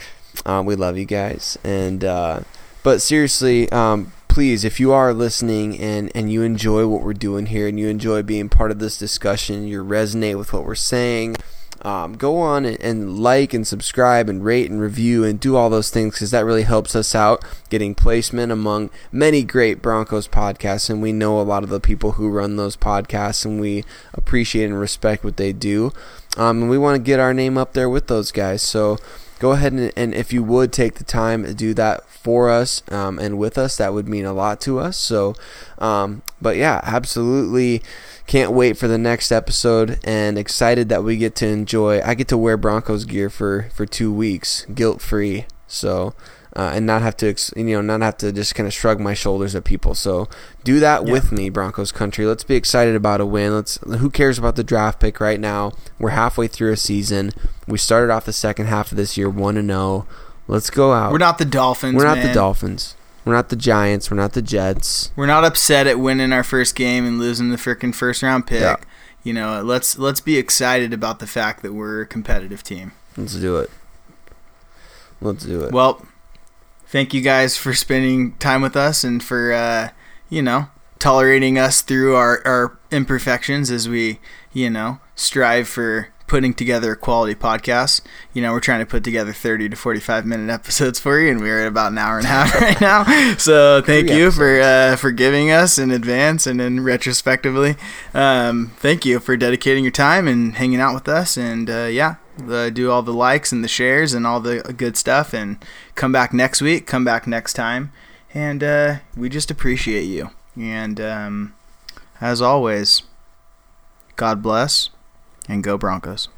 um, we love you guys, and uh, but seriously, um, please, if you are listening and and you enjoy what we're doing here, and you enjoy being part of this discussion, you resonate with what we're saying. Um, go on and, and like and subscribe and rate and review and do all those things because that really helps us out getting placement among many great Broncos podcasts. And we know a lot of the people who run those podcasts and we appreciate and respect what they do. Um, and we want to get our name up there with those guys. So go ahead and, and if you would take the time to do that for us um, and with us, that would mean a lot to us. So, um, but yeah, absolutely can't wait for the next episode and excited that we get to enjoy. I get to wear Broncos gear for for two weeks, guilt free. So. Uh, and not have to, ex- you know, not have to just kind of shrug my shoulders at people. So do that Yeah. with me, Broncos country. Let's be excited about a win. Let's. Who cares about the draft pick right now? We're halfway through a season. We started off the second half of this year one and zero. Let's go out. We're not the Dolphins. We're not man. the Dolphins. We're not the Giants. We're not the Jets. We're not upset at winning our first game and losing the freaking first round pick. Yeah. You know, let's let's be excited about the fact that we're a competitive team. Let's do it. Let's do it. Well, thank you guys for spending time with us and for uh, you know tolerating us through our our imperfections as we you know strive for putting together a quality podcast. You know, we're trying to put together 30 to 45 minute episodes for you and we're at about an hour and a half [laughs] right now. So, thank Three you for uh, for giving us in advance and in retrospectively. Um, thank you for dedicating your time and hanging out with us and uh, yeah, the, do all the likes and the shares and all the good stuff and come back next week, come back next time. And uh, we just appreciate you. And um, as always, God bless and go Broncos.